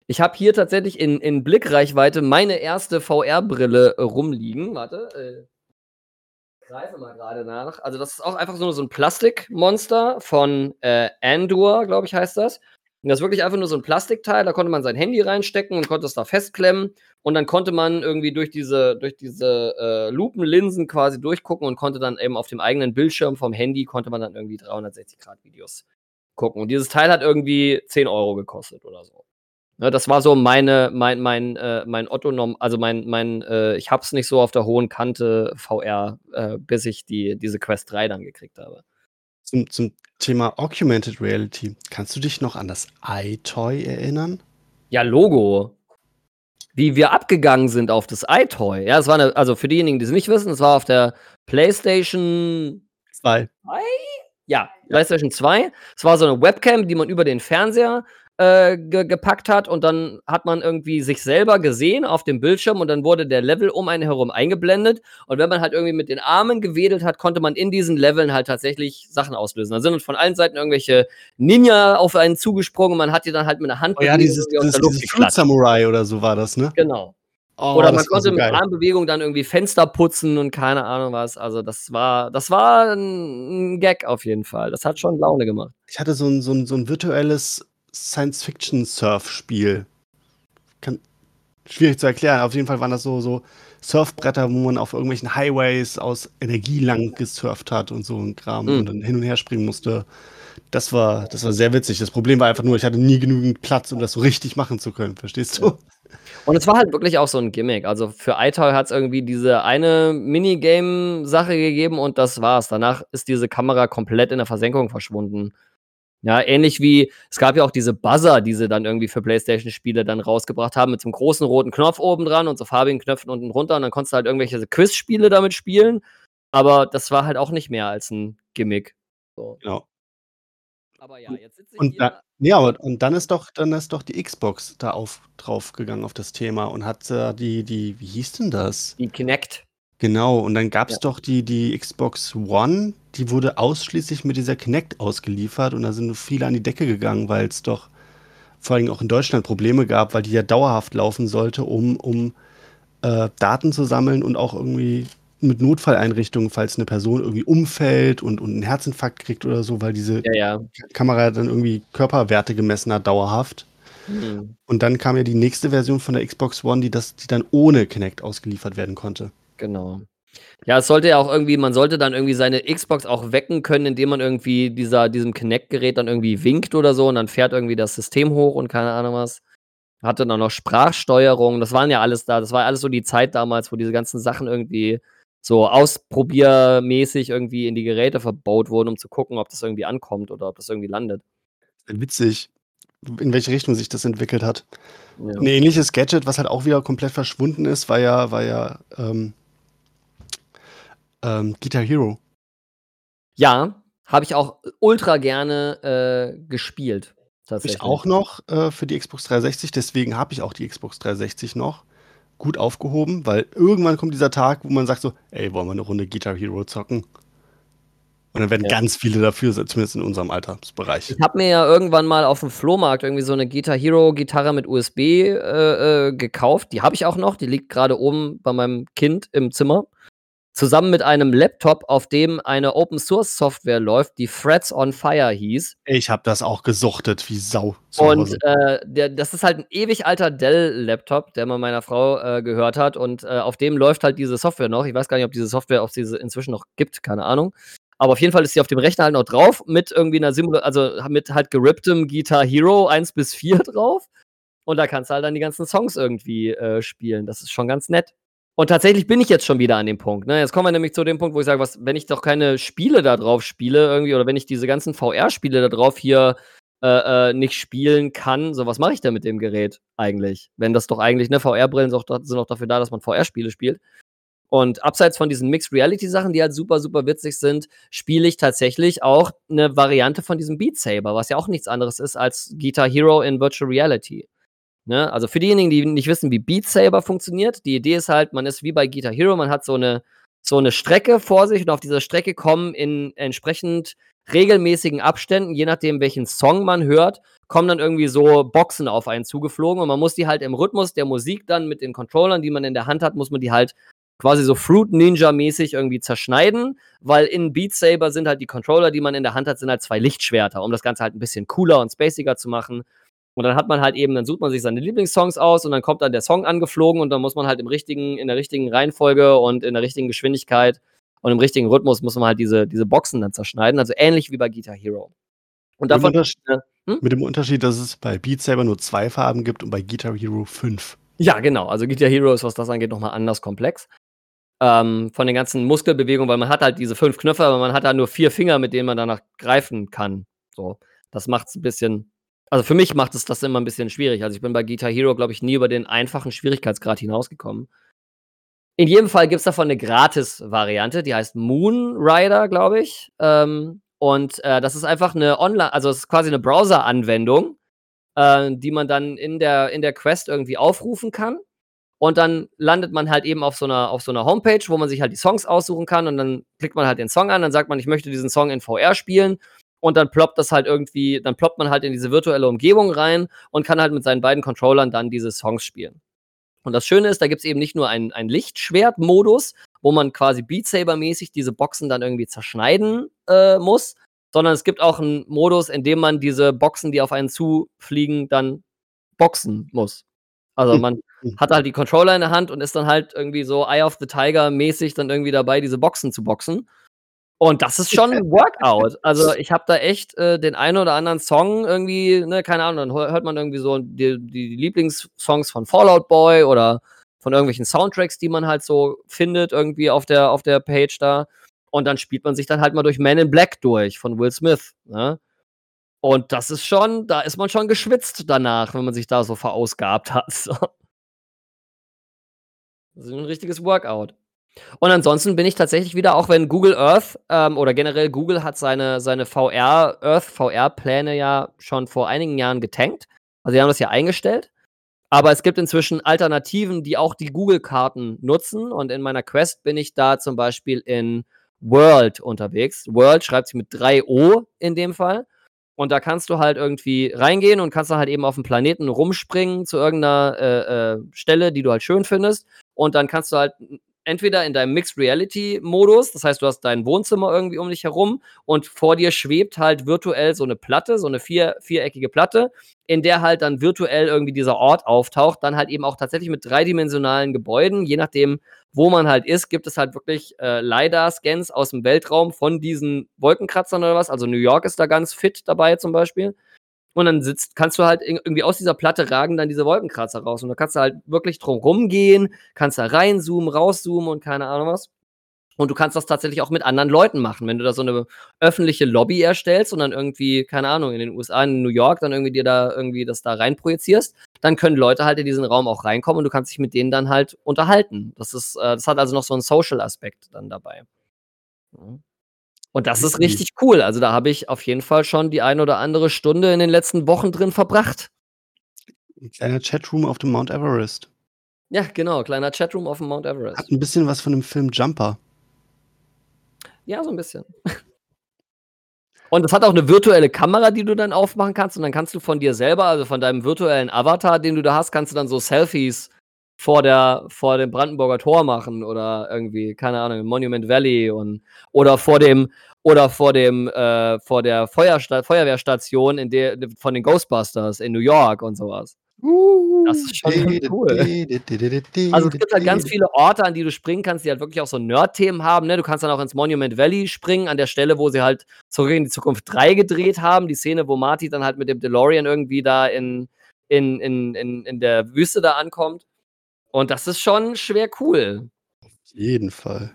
Ich habe hier tatsächlich in, in Blickreichweite meine erste VR-Brille äh, rumliegen. Warte, äh, greife mal gerade nach. Also, das ist auch einfach so, so ein Plastikmonster von äh, Andor, glaube ich, heißt das. Und das ist wirklich einfach nur so ein Plastikteil, da konnte man sein Handy reinstecken und konnte es da festklemmen. Und dann konnte man irgendwie durch diese, durch diese äh, Lupenlinsen quasi durchgucken und konnte dann eben auf dem eigenen Bildschirm vom Handy konnte man dann irgendwie 360-Grad-Videos gucken. Und dieses Teil hat irgendwie 10 Euro gekostet oder so. Ne, das war so meine, mein, mein, äh, mein Otto, also mein, mein, äh, ich hab's nicht so auf der hohen Kante VR, äh, bis ich die, diese Quest 3 dann gekriegt habe. Zum, zum Thema Augmented Reality. Kannst du dich noch an das iToy erinnern? Ja, Logo. Wie wir abgegangen sind auf das iToy. Ja, es war eine, also für diejenigen, die es nicht wissen, es war auf der PlayStation Zwei. 2? Ja, PlayStation 2. Es war so eine Webcam, die man über den Fernseher äh, ge gepackt hat und dann hat man irgendwie sich selber gesehen auf dem Bildschirm und dann wurde der Level um einen herum eingeblendet und wenn man halt irgendwie mit den Armen gewedelt hat, konnte man in diesen Leveln halt tatsächlich Sachen auslösen. Da sind von allen Seiten irgendwelche Ninja auf einen zugesprungen und man hat die dann halt mit der Hand Oh ja, dieses, dieses, dieses Fruit Samurai oder so war das, ne? Genau. Oh, Oder man konnte so mit. Armbewegung dann irgendwie Fenster putzen und keine Ahnung was. Also das war, das war ein Gag auf jeden Fall. Das hat schon Laune gemacht. Ich hatte so ein, so ein, so ein virtuelles Science-Fiction-Surf-Spiel. Schwierig zu erklären. Auf jeden Fall waren das so, so Surfbretter, wo man auf irgendwelchen Highways aus Energie lang gesurft hat und so ein Kram Mhm. und dann hin und her springen musste. Das war, das war sehr witzig. Das Problem war einfach nur, ich hatte nie genügend Platz, um das so richtig machen zu können. Verstehst du? Und es war halt wirklich auch so ein Gimmick. Also für iToy hat es irgendwie diese eine Minigame-Sache gegeben und das war's. Danach ist diese Kamera komplett in der Versenkung verschwunden. Ja, ähnlich wie, es gab ja auch diese Buzzer, die sie dann irgendwie für Playstation-Spiele dann rausgebracht haben, mit so einem großen roten Knopf oben dran und so farbigen Knöpfen unten drunter und dann konntest du halt irgendwelche Quiz-Spiele damit spielen. Aber das war halt auch nicht mehr als ein Gimmick. So. Genau. Aber ja, jetzt sitze ich Und, hier. da, ja, aber, und dann ist doch, dann ist doch die Xbox da auf, draufgegangen auf das Thema und hat äh, die, die, wie hieß denn das? Die Kinect. Genau, und dann gab es Ja. doch die, die Xbox One, die wurde ausschließlich mit dieser Kinect ausgeliefert und da sind viele an die Decke gegangen, weil es doch vor allem auch in Deutschland Probleme gab, weil die ja dauerhaft laufen sollte, um, um äh, Daten zu sammeln und auch irgendwie mit Notfalleinrichtungen, falls eine Person irgendwie umfällt und, und einen Herzinfarkt kriegt oder so, weil diese Ja, ja. Kamera dann irgendwie Körperwerte gemessen hat, dauerhaft. Hm. Und dann kam ja die nächste Version von der Xbox One, die das, die dann ohne Kinect ausgeliefert werden konnte. Genau. Ja, es sollte ja auch irgendwie, man sollte dann irgendwie seine Xbox auch wecken können, indem man irgendwie dieser, diesem Kinect-Gerät dann irgendwie winkt oder so und dann fährt irgendwie das System hoch und keine Ahnung was. Hatte dann noch Sprachsteuerung, das waren ja alles da, das war alles so die Zeit damals, wo diese ganzen Sachen irgendwie so ausprobiermäßig irgendwie in die Geräte verbaut wurden, um zu gucken, ob das irgendwie ankommt oder ob das irgendwie landet. Witzig, in welche Richtung sich das entwickelt hat. Ja. Ein ähnliches Gadget, was halt auch wieder komplett verschwunden ist, war ja, war ja ähm, ähm, Guitar Hero. Ja, habe ich auch ultra gerne äh, gespielt. Tatsächlich. ich auch noch äh, für die Xbox 360, deswegen habe ich auch die Xbox 360 noch gut aufgehoben, weil irgendwann kommt dieser Tag, wo man sagt so, ey, wollen wir eine Runde Guitar Hero zocken? Und dann werden Ja. ganz viele dafür, zumindest in unserem Altersbereich. Ich habe mir ja irgendwann mal auf dem Flohmarkt irgendwie so eine Guitar Hero Gitarre mit USB äh, äh, gekauft. Die habe ich auch noch. Die liegt gerade oben bei meinem Kind im Zimmer. Zusammen mit einem Laptop, auf dem eine Open Source Software läuft, die Threads on Fire hieß. Ich habe das auch gesuchtet, wie Sau. Und äh, der, das ist halt ein ewig alter Dell-Laptop, der mal meiner Frau äh, gehört hat. Und äh, auf dem läuft halt diese Software noch. Ich weiß gar nicht, ob diese Software auf diese inzwischen noch gibt, keine Ahnung. Aber auf jeden Fall ist sie auf dem Rechner halt noch drauf, mit irgendwie einer Simulation, also mit halt geripptem Guitar Hero 1 bis 4 [laughs] drauf. Und da kannst du halt dann die ganzen Songs irgendwie äh, spielen. Das ist schon ganz nett. Und tatsächlich bin ich jetzt schon wieder an dem Punkt. Ne? Jetzt kommen wir nämlich zu dem Punkt, wo ich sage, was, wenn ich doch keine Spiele da drauf spiele, irgendwie, oder wenn ich diese ganzen VR-Spiele da drauf hier äh, äh, nicht spielen kann, so was mache ich denn mit dem Gerät eigentlich? Wenn das doch eigentlich, ne, VR-Brillen sind auch dafür da, dass man VR-Spiele spielt. Und abseits von diesen Mixed Reality Sachen, die halt super, super witzig sind, spiele ich tatsächlich auch eine Variante von diesem Beat Saber, was ja auch nichts anderes ist als Guitar Hero in Virtual Reality. Ne? Also für diejenigen, die nicht wissen, wie Beat Saber funktioniert, die Idee ist halt, man ist wie bei Guitar Hero, man hat so eine, so eine Strecke vor sich und auf dieser Strecke kommen in entsprechend regelmäßigen Abständen, je nachdem, welchen Song man hört, kommen dann irgendwie so Boxen auf einen zugeflogen und man muss die halt im Rhythmus der Musik dann mit den Controllern, die man in der Hand hat, muss man die halt quasi so Fruit Ninja-mäßig irgendwie zerschneiden, weil in Beat Saber sind halt die Controller, die man in der Hand hat, sind halt zwei Lichtschwerter, um das Ganze halt ein bisschen cooler und spaciger zu machen. Und dann hat man halt eben, dann sucht man sich seine Lieblingssongs aus und dann kommt dann der Song angeflogen und dann muss man halt im richtigen, in der richtigen Reihenfolge und in der richtigen Geschwindigkeit und im richtigen Rhythmus muss man halt diese, diese Boxen dann zerschneiden. Also ähnlich wie bei Guitar Hero. Und davon. Mit, äh, hm? mit dem Unterschied, dass es bei Beat Saber nur zwei Farben gibt und bei Guitar Hero fünf. Ja, genau. Also Guitar Hero ist, was das angeht, nochmal anders komplex. Ähm, von den ganzen Muskelbewegungen, weil man hat halt diese fünf Knöpfe, aber man hat halt nur vier Finger, mit denen man danach greifen kann. So, das macht es ein bisschen also für mich macht es das immer ein bisschen schwierig. Also ich bin bei Guitar Hero, glaube ich, nie über den einfachen Schwierigkeitsgrad hinausgekommen. In jedem Fall gibt es davon eine Gratis-Variante, die heißt Moon Rider, glaube ich. Ähm, und äh, das ist einfach eine Online, also es ist quasi eine Browser-Anwendung, äh, die man dann in der, in der Quest irgendwie aufrufen kann. Und dann landet man halt eben auf so, einer, auf so einer Homepage, wo man sich halt die Songs aussuchen kann. Und dann klickt man halt den Song an, dann sagt man, ich möchte diesen Song in VR spielen und dann ploppt das halt irgendwie, dann ploppt man halt in diese virtuelle Umgebung rein und kann halt mit seinen beiden Controllern dann diese Songs spielen. Und das Schöne ist, da gibt es eben nicht nur einen, einen Lichtschwert-Modus, wo man quasi Beat Saber-mäßig diese Boxen dann irgendwie zerschneiden äh, muss, sondern es gibt auch einen Modus, in dem man diese Boxen, die auf einen zufliegen, dann boxen muss. Also man [laughs] hat halt die Controller in der Hand und ist dann halt irgendwie so Eye of the Tiger mäßig dann irgendwie dabei, diese Boxen zu boxen. Und das ist schon ein Workout. Also ich habe da echt äh, den einen oder anderen Song irgendwie, ne, keine Ahnung, dann hört man irgendwie so die, die Lieblingssongs von Fallout Boy oder von irgendwelchen Soundtracks, die man halt so findet irgendwie auf der, auf der Page da. Und dann spielt man sich dann halt mal durch Man in Black durch von Will Smith. Ne? Und das ist schon, da ist man schon geschwitzt danach, wenn man sich da so verausgabt hat. So. Das ist ein richtiges Workout. Und ansonsten bin ich tatsächlich wieder, auch wenn Google Earth ähm, oder generell Google hat seine, seine VR, Earth VR-Pläne ja schon vor einigen Jahren getankt. Also, sie haben das ja eingestellt. Aber es gibt inzwischen Alternativen, die auch die Google-Karten nutzen. Und in meiner Quest bin ich da zum Beispiel in World unterwegs. World schreibt sich mit drei O in dem Fall. Und da kannst du halt irgendwie reingehen und kannst dann halt eben auf dem Planeten rumspringen zu irgendeiner äh, äh, Stelle, die du halt schön findest. Und dann kannst du halt entweder in deinem Mixed Reality Modus, das heißt, du hast dein Wohnzimmer irgendwie um dich herum und vor dir schwebt halt virtuell so eine Platte, so eine vier, viereckige Platte, in der halt dann virtuell irgendwie dieser Ort auftaucht, dann halt eben auch tatsächlich mit dreidimensionalen Gebäuden, je nachdem, wo man halt ist, gibt es halt wirklich äh, LiDAR-Scans aus dem Weltraum von diesen Wolkenkratzern oder was. Also New York ist da ganz fit dabei zum Beispiel. Und dann sitzt, kannst du halt irgendwie aus dieser Platte ragen dann diese Wolkenkratzer raus. Und da kannst du halt wirklich drum rumgehen, kannst da reinzoomen, rauszoomen und keine Ahnung was. Und du kannst das tatsächlich auch mit anderen Leuten machen. Wenn du da so eine öffentliche Lobby erstellst und dann irgendwie, keine Ahnung, in den USA, in New York, dann irgendwie dir da irgendwie das da rein projizierst, dann können Leute halt in diesen Raum auch reinkommen und du kannst dich mit denen dann halt unterhalten. Das ist, äh, das hat also noch so einen Social-Aspekt dann dabei. Mhm. Und das ist richtig cool. Also, da habe ich auf jeden Fall schon die ein oder andere Stunde in den letzten Wochen drin verbracht. kleiner Chatroom auf dem Mount Everest. Ja, genau, kleiner Chatroom auf dem Mount Everest. Hat 'n bisschen was von dem Film Jumper. Ja, so 'n bisschen. [laughs] Und es hat auch 'ne virtuelle Kamera, die du dann aufmachen kannst und dann kannst du von dir selber, also von deinem virtuellen Avatar, den du da hast, kannst du dann so Selfies vor, der, vor dem Brandenburger Tor machen oder irgendwie, keine Ahnung, Monument Valley und oder vor dem oder vor dem äh, vor der Feuersta Feuerwehrstation in der von den Ghostbusters in New York und sowas. Das ist schon cool. Also es gibt halt ganz viele Orte, an die du springen kannst, die halt wirklich auch so Nerd-Themen haben. Ne? Du kannst dann auch ins Monument Valley springen, an der Stelle, wo sie halt zurück in die Zukunft 3 gedreht haben. Die Szene, wo Marty dann halt mit dem DeLorean irgendwie da in, in, in, in, in der Wüste da ankommt. Und das ist schon schwer cool. Auf jeden Fall.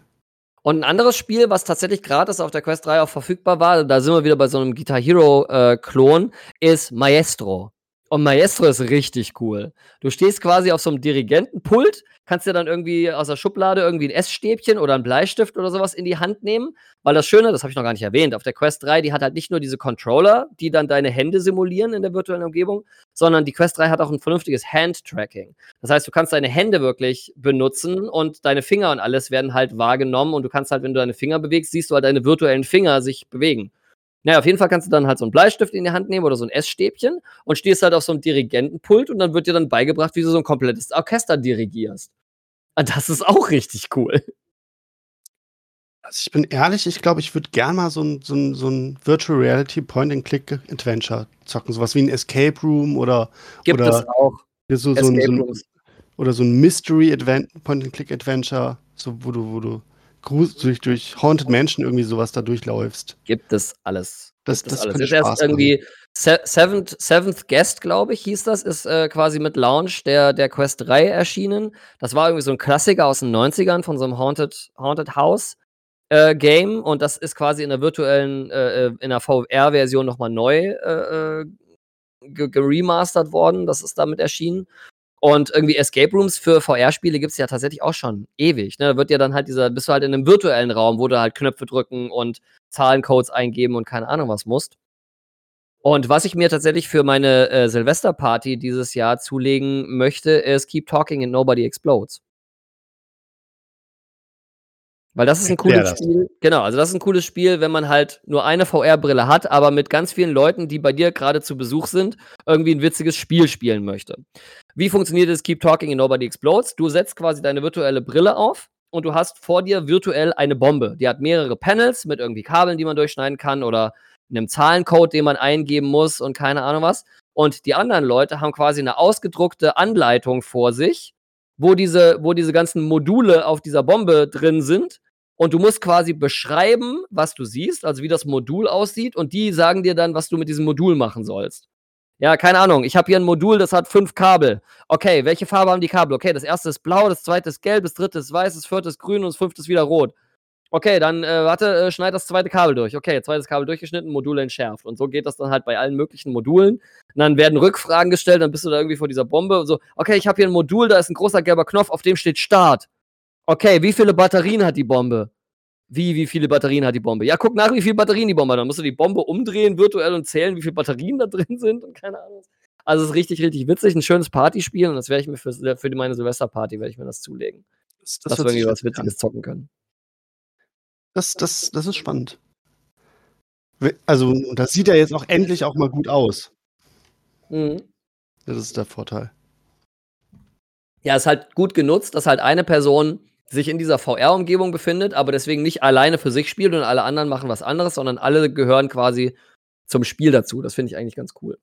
Und ein anderes Spiel, was tatsächlich gratis auf der Quest 3 auch verfügbar war, da sind wir wieder bei so einem Guitar Hero-Klon, äh, ist Maestro. Und Maestro ist richtig cool. Du stehst quasi auf so einem Dirigentenpult, kannst dir dann irgendwie aus der Schublade irgendwie ein Essstäbchen oder ein Bleistift oder sowas in die Hand nehmen. Weil das Schöne, das habe ich noch gar nicht erwähnt, auf der Quest 3, die hat halt nicht nur diese Controller, die dann deine Hände simulieren in der virtuellen Umgebung, sondern die Quest 3 hat auch ein vernünftiges Hand-Tracking. Das heißt, du kannst deine Hände wirklich benutzen und deine Finger und alles werden halt wahrgenommen und du kannst halt, wenn du deine Finger bewegst, siehst du halt deine virtuellen Finger sich bewegen. Naja, auf jeden Fall kannst du dann halt so einen Bleistift in die Hand nehmen oder so ein Essstäbchen und stehst halt auf so einem Dirigentenpult und dann wird dir dann beigebracht, wie du so ein komplettes Orchester dirigierst. Und das ist auch richtig cool. Also ich bin ehrlich, ich glaube, ich würde gern mal so ein, so ein, so ein Virtual Reality Point-and-Click-Adventure zocken. Sowas wie ein Escape Room oder. Gibt oder es auch. So, so, ein, so ein, oder so ein Mystery Point-and-Click-Adventure, so, wo du, wo du durch, durch Haunted Mansion irgendwie sowas da durchläufst. Gibt es alles. Das, es das alles. Ist erst irgendwie Se Seventh, Seventh Guest, glaube ich, hieß das, ist äh, quasi mit Launch der, der Quest 3 erschienen. Das war irgendwie so ein Klassiker aus den 90ern von so einem Haunted, Haunted House. Äh, Game und das ist quasi in der virtuellen, äh, äh in der VR-Version nochmal neu äh, äh geremastert worden. Das ist damit erschienen. Und irgendwie Escape Rooms für VR-Spiele gibt es ja tatsächlich auch schon ewig. Ne? Da wird ja dann halt dieser, bist du halt in einem virtuellen Raum, wo du halt Knöpfe drücken und Zahlencodes eingeben und keine Ahnung was musst. Und was ich mir tatsächlich für meine äh, Silvesterparty dieses Jahr zulegen möchte, ist Keep Talking and Nobody Explodes. Weil das ist ein cooles. Spiel. Genau, also das ist ein cooles Spiel, wenn man halt nur eine VR-Brille hat, aber mit ganz vielen Leuten, die bei dir gerade zu Besuch sind, irgendwie ein witziges Spiel spielen möchte. Wie funktioniert es Keep Talking and Nobody Explodes? Du setzt quasi deine virtuelle Brille auf und du hast vor dir virtuell eine Bombe. Die hat mehrere Panels mit irgendwie Kabeln, die man durchschneiden kann oder einem Zahlencode, den man eingeben muss und keine Ahnung was. Und die anderen Leute haben quasi eine ausgedruckte Anleitung vor sich, wo diese, wo diese ganzen Module auf dieser Bombe drin sind und du musst quasi beschreiben, was du siehst, also wie das Modul aussieht, und die sagen dir dann, was du mit diesem Modul machen sollst. Ja, keine Ahnung. Ich habe hier ein Modul, das hat fünf Kabel. Okay, welche Farbe haben die Kabel? Okay, das erste ist blau, das zweite ist gelb, das dritte ist weiß, das vierte ist grün und das fünfte ist wieder rot. Okay, dann äh, warte, äh, schneid das zweite Kabel durch. Okay, zweites Kabel durchgeschnitten, Modul entschärft. Und so geht das dann halt bei allen möglichen Modulen. Und dann werden Rückfragen gestellt, dann bist du da irgendwie vor dieser Bombe und so, okay, ich habe hier ein Modul, da ist ein großer gelber Knopf, auf dem steht Start. Okay, wie viele Batterien hat die Bombe? Wie, wie viele Batterien hat die Bombe? Ja, guck nach, wie viele Batterien die Bombe hat. Dann musst du die Bombe umdrehen virtuell und zählen, wie viele Batterien da drin sind und keine Ahnung. Also es ist richtig, richtig witzig, ein schönes Partyspiel und das werde ich mir für, für meine Silvesterparty werde ich mir das zulegen. Das, das dass wir irgendwie was Witziges an. zocken können. Das, das, das ist spannend. Also, das sieht ja jetzt auch endlich auch mal gut aus. Mhm. Das ist der Vorteil. Ja, ist halt gut genutzt, dass halt eine Person sich in dieser VR-Umgebung befindet, aber deswegen nicht alleine für sich spielt und alle anderen machen was anderes, sondern alle gehören quasi zum Spiel dazu. Das finde ich eigentlich ganz cool.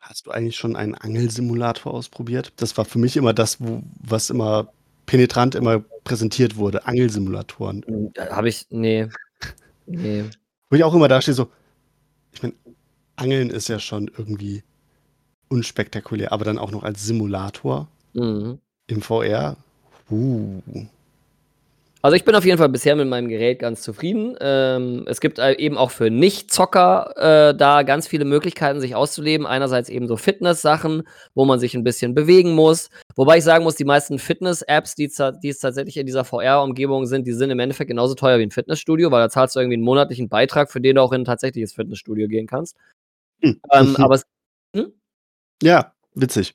Hast du eigentlich schon einen Angelsimulator ausprobiert? Das war für mich immer das, wo, was immer penetrant immer präsentiert wurde. Angelsimulatoren. Hm, Habe ich, nee. [laughs] nee. Wo ich auch immer da stehe, so, ich meine, Angeln ist ja schon irgendwie unspektakulär, aber dann auch noch als Simulator mhm. im VR. Uh. Also ich bin auf jeden Fall bisher mit meinem Gerät ganz zufrieden. Ähm, es gibt eben auch für Nicht-Zocker äh, da ganz viele Möglichkeiten, sich auszuleben. Einerseits eben so Fitness-Sachen, wo man sich ein bisschen bewegen muss. Wobei ich sagen muss, die meisten Fitness-Apps, die, die es tatsächlich in dieser VR-Umgebung sind, die sind im Endeffekt genauso teuer wie ein Fitnessstudio, weil da zahlst du irgendwie einen monatlichen Beitrag, für den du auch in ein tatsächliches Fitnessstudio gehen kannst. Hm. Ähm, [laughs] aber es, hm? Ja, witzig.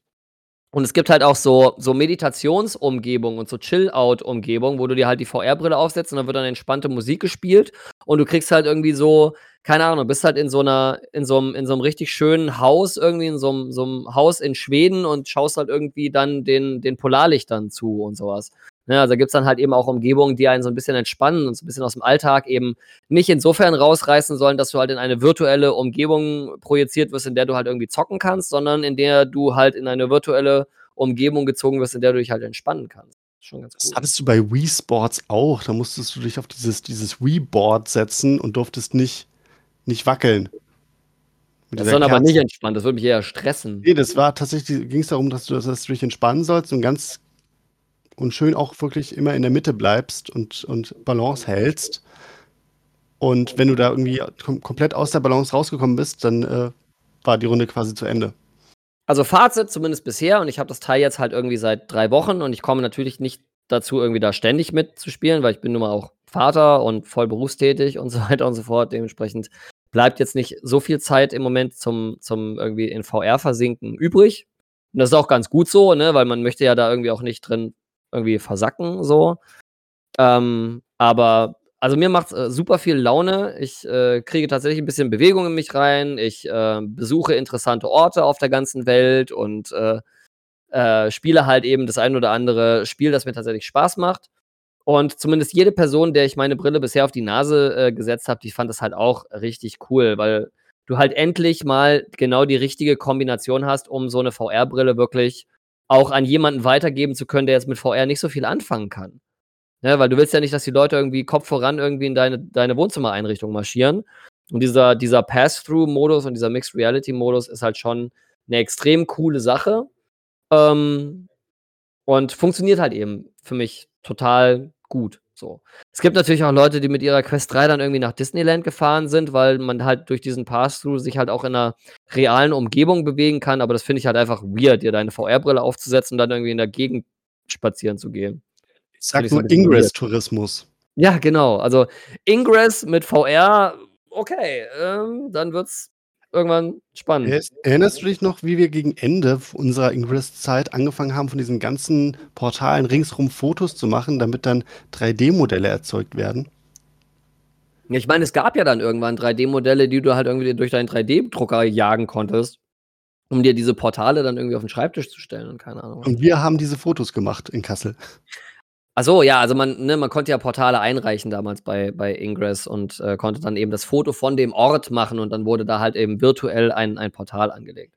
Und es gibt halt auch so, so Meditationsumgebungen und so Chill-Out-Umgebungen, wo du dir halt die VR-Brille aufsetzt und dann wird dann entspannte Musik gespielt und du kriegst halt irgendwie so, keine Ahnung, bist halt in so einer, in so einem, in so einem richtig schönen Haus, irgendwie in so einem, so einem Haus in Schweden und schaust halt irgendwie dann den, den Polarlichtern zu und sowas. Ne, also gibt es dann halt eben auch Umgebungen, die einen so ein bisschen entspannen und so ein bisschen aus dem Alltag eben nicht insofern rausreißen sollen, dass du halt in eine virtuelle Umgebung projiziert wirst, in der du halt irgendwie zocken kannst, sondern in der du halt in eine virtuelle Umgebung gezogen wirst, in der du dich halt entspannen kannst. Schon ganz cool. Das hattest du bei Wii Sports auch. Da musstest du dich auf dieses, dieses Wii-Board setzen und durftest nicht, nicht wackeln. Das dann aber nicht entspannt, das würde mich eher stressen. Nee, das war tatsächlich, ging es darum, dass du, dass du dich entspannen sollst und ganz und schön auch wirklich immer in der Mitte bleibst und, und Balance hältst. Und wenn du da irgendwie kom komplett aus der Balance rausgekommen bist, dann äh, war die Runde quasi zu Ende. Also Fazit zumindest bisher, und ich habe das Teil jetzt halt irgendwie seit drei Wochen und ich komme natürlich nicht dazu, irgendwie da ständig mitzuspielen, weil ich bin nun mal auch Vater und voll berufstätig und so weiter und so fort. Dementsprechend bleibt jetzt nicht so viel Zeit im Moment zum, zum irgendwie in VR versinken übrig. Und das ist auch ganz gut so, ne, weil man möchte ja da irgendwie auch nicht drin irgendwie versacken, so. Ähm, aber also mir macht äh, super viel Laune. Ich äh, kriege tatsächlich ein bisschen Bewegung in mich rein. Ich äh, besuche interessante Orte auf der ganzen Welt und äh, äh, spiele halt eben das ein oder andere Spiel, das mir tatsächlich Spaß macht. Und zumindest jede Person, der ich meine Brille bisher auf die Nase äh, gesetzt habe, die fand das halt auch richtig cool, weil du halt endlich mal genau die richtige Kombination hast, um so eine VR-Brille wirklich auch an jemanden weitergeben zu können, der jetzt mit VR nicht so viel anfangen kann. Ne, weil du willst ja nicht, dass die Leute irgendwie Kopf voran irgendwie in deine, deine Wohnzimmereinrichtung marschieren. Und dieser, dieser Pass-Through-Modus und dieser Mixed Reality-Modus ist halt schon eine extrem coole Sache. Ähm, und funktioniert halt eben für mich total gut. So. Es gibt natürlich auch Leute, die mit ihrer Quest 3 dann irgendwie nach Disneyland gefahren sind, weil man halt durch diesen Pass-Through sich halt auch in einer realen Umgebung bewegen kann, aber das finde ich halt einfach weird, dir deine VR-Brille aufzusetzen und dann irgendwie in der Gegend spazieren zu gehen. Ich sag nur Ingress-Tourismus. Ja, genau. Also Ingress mit VR, okay, ähm, dann wird's irgendwann spannend. Erinnerst du dich noch, wie wir gegen Ende unserer Ingress-Zeit angefangen haben, von diesen ganzen Portalen ringsrum Fotos zu machen, damit dann 3D-Modelle erzeugt werden? Ja, ich meine, es gab ja dann irgendwann 3D-Modelle, die du halt irgendwie durch deinen 3D-Drucker jagen konntest, um dir diese Portale dann irgendwie auf den Schreibtisch zu stellen und keine Ahnung. Und wir haben diese Fotos gemacht in Kassel. Achso, ja, also man, ne, man konnte ja Portale einreichen damals bei, bei Ingress und äh, konnte dann eben das Foto von dem Ort machen und dann wurde da halt eben virtuell ein, ein Portal angelegt.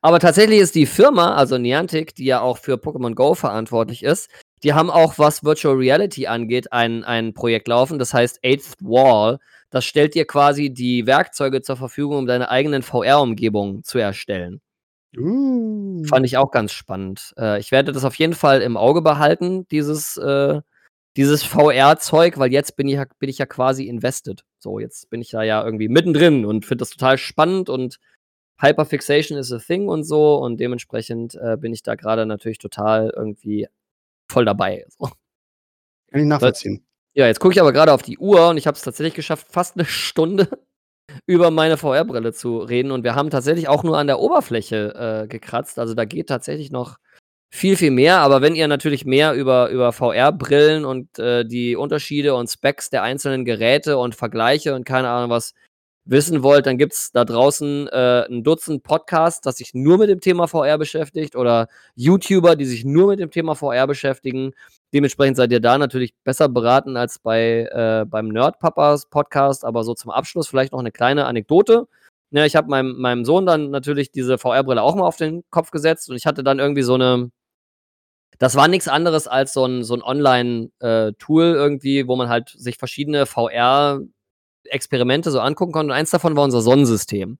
Aber tatsächlich ist die Firma, also Niantic, die ja auch für Pokémon Go verantwortlich ist, die haben auch, was Virtual Reality angeht, ein, ein Projekt laufen, das heißt Eighth Wall. Das stellt dir quasi die Werkzeuge zur Verfügung, um deine eigenen VR-Umgebungen zu erstellen. Uh. Fand ich auch ganz spannend. Äh, ich werde das auf jeden Fall im Auge behalten, dieses, äh, dieses VR-Zeug, weil jetzt bin ich, ja, bin ich ja quasi invested. So, jetzt bin ich da ja irgendwie mittendrin und finde das total spannend und Hyperfixation is a thing und so und dementsprechend äh, bin ich da gerade natürlich total irgendwie voll dabei. [laughs] So. Kann ich nachvollziehen. Ja, jetzt gucke ich aber gerade auf die Uhr und ich habe es tatsächlich geschafft, fast eine Stunde über meine VR-Brille zu reden. Und wir haben tatsächlich auch nur an der Oberfläche äh, gekratzt. Also da geht tatsächlich noch viel, viel mehr. Aber wenn ihr natürlich mehr über, über VR-Brillen und äh, die Unterschiede und Specs der einzelnen Geräte und Vergleiche und keine Ahnung was wissen wollt, dann gibt es da draußen äh, ein Dutzend Podcasts, das sich nur mit dem Thema VR beschäftigt oder YouTuber, die sich nur mit dem Thema VR beschäftigen. Dementsprechend seid ihr da natürlich besser beraten als bei äh, beim Nerdpapas Podcast. Aber so zum Abschluss vielleicht noch eine kleine Anekdote. Ja, ich habe meinem, meinem Sohn dann natürlich diese VR-Brille auch mal auf den Kopf gesetzt und ich hatte dann irgendwie so eine. Das war nichts anderes als so ein, so ein Online-Tool äh, irgendwie, wo man halt sich verschiedene VR-Experimente so angucken konnte. Und eins davon war unser Sonnensystem.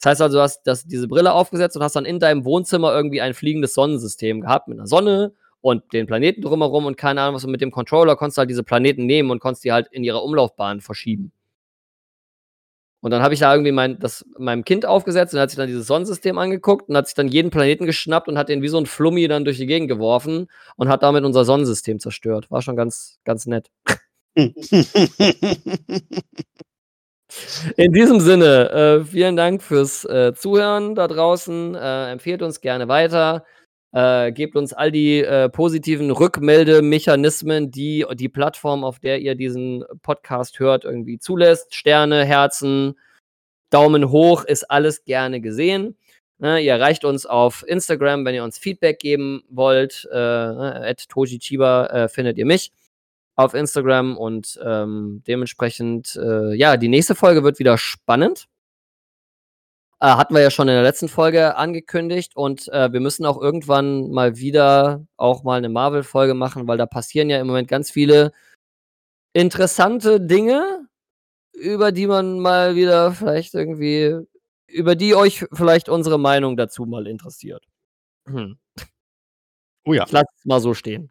Das heißt also, du hast das, diese Brille aufgesetzt und hast dann in deinem Wohnzimmer irgendwie ein fliegendes Sonnensystem gehabt mit einer Sonne, und den Planeten drumherum und keine Ahnung was. Und mit dem Controller konntest du halt diese Planeten nehmen und konntest die halt in ihrer Umlaufbahn verschieben. Und dann habe ich da irgendwie mein, das meinem Kind aufgesetzt und hat sich dann dieses Sonnensystem angeguckt und hat sich dann jeden Planeten geschnappt und hat den wie so ein Flummi dann durch die Gegend geworfen und hat damit unser Sonnensystem zerstört. War schon ganz, ganz nett. [laughs] In diesem Sinne, äh, vielen Dank fürs äh, Zuhören da draußen. Äh, empfehlt uns gerne weiter. Äh, gebt uns all die äh, positiven Rückmeldemechanismen, die die Plattform, auf der ihr diesen Podcast hört, irgendwie zulässt. Sterne, Herzen, Daumen hoch, ist alles gerne gesehen. Ne, ihr erreicht uns auf Instagram, wenn ihr uns Feedback geben wollt. Äh, at Tojichiba äh, findet ihr mich auf Instagram und ähm, dementsprechend, äh, ja, die nächste Folge wird wieder spannend. Äh, hatten wir ja schon in der letzten Folge angekündigt und äh, wir müssen auch irgendwann mal wieder auch mal eine Marvel-Folge machen, weil da passieren ja im Moment ganz viele interessante Dinge, über die man mal wieder vielleicht irgendwie, über die euch vielleicht unsere Meinung dazu mal interessiert. Hm. Oh ja. Ich lasse es mal so stehen.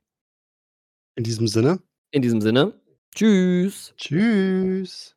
In diesem Sinne. In diesem Sinne. Tschüss. Tschüss. Tschüss.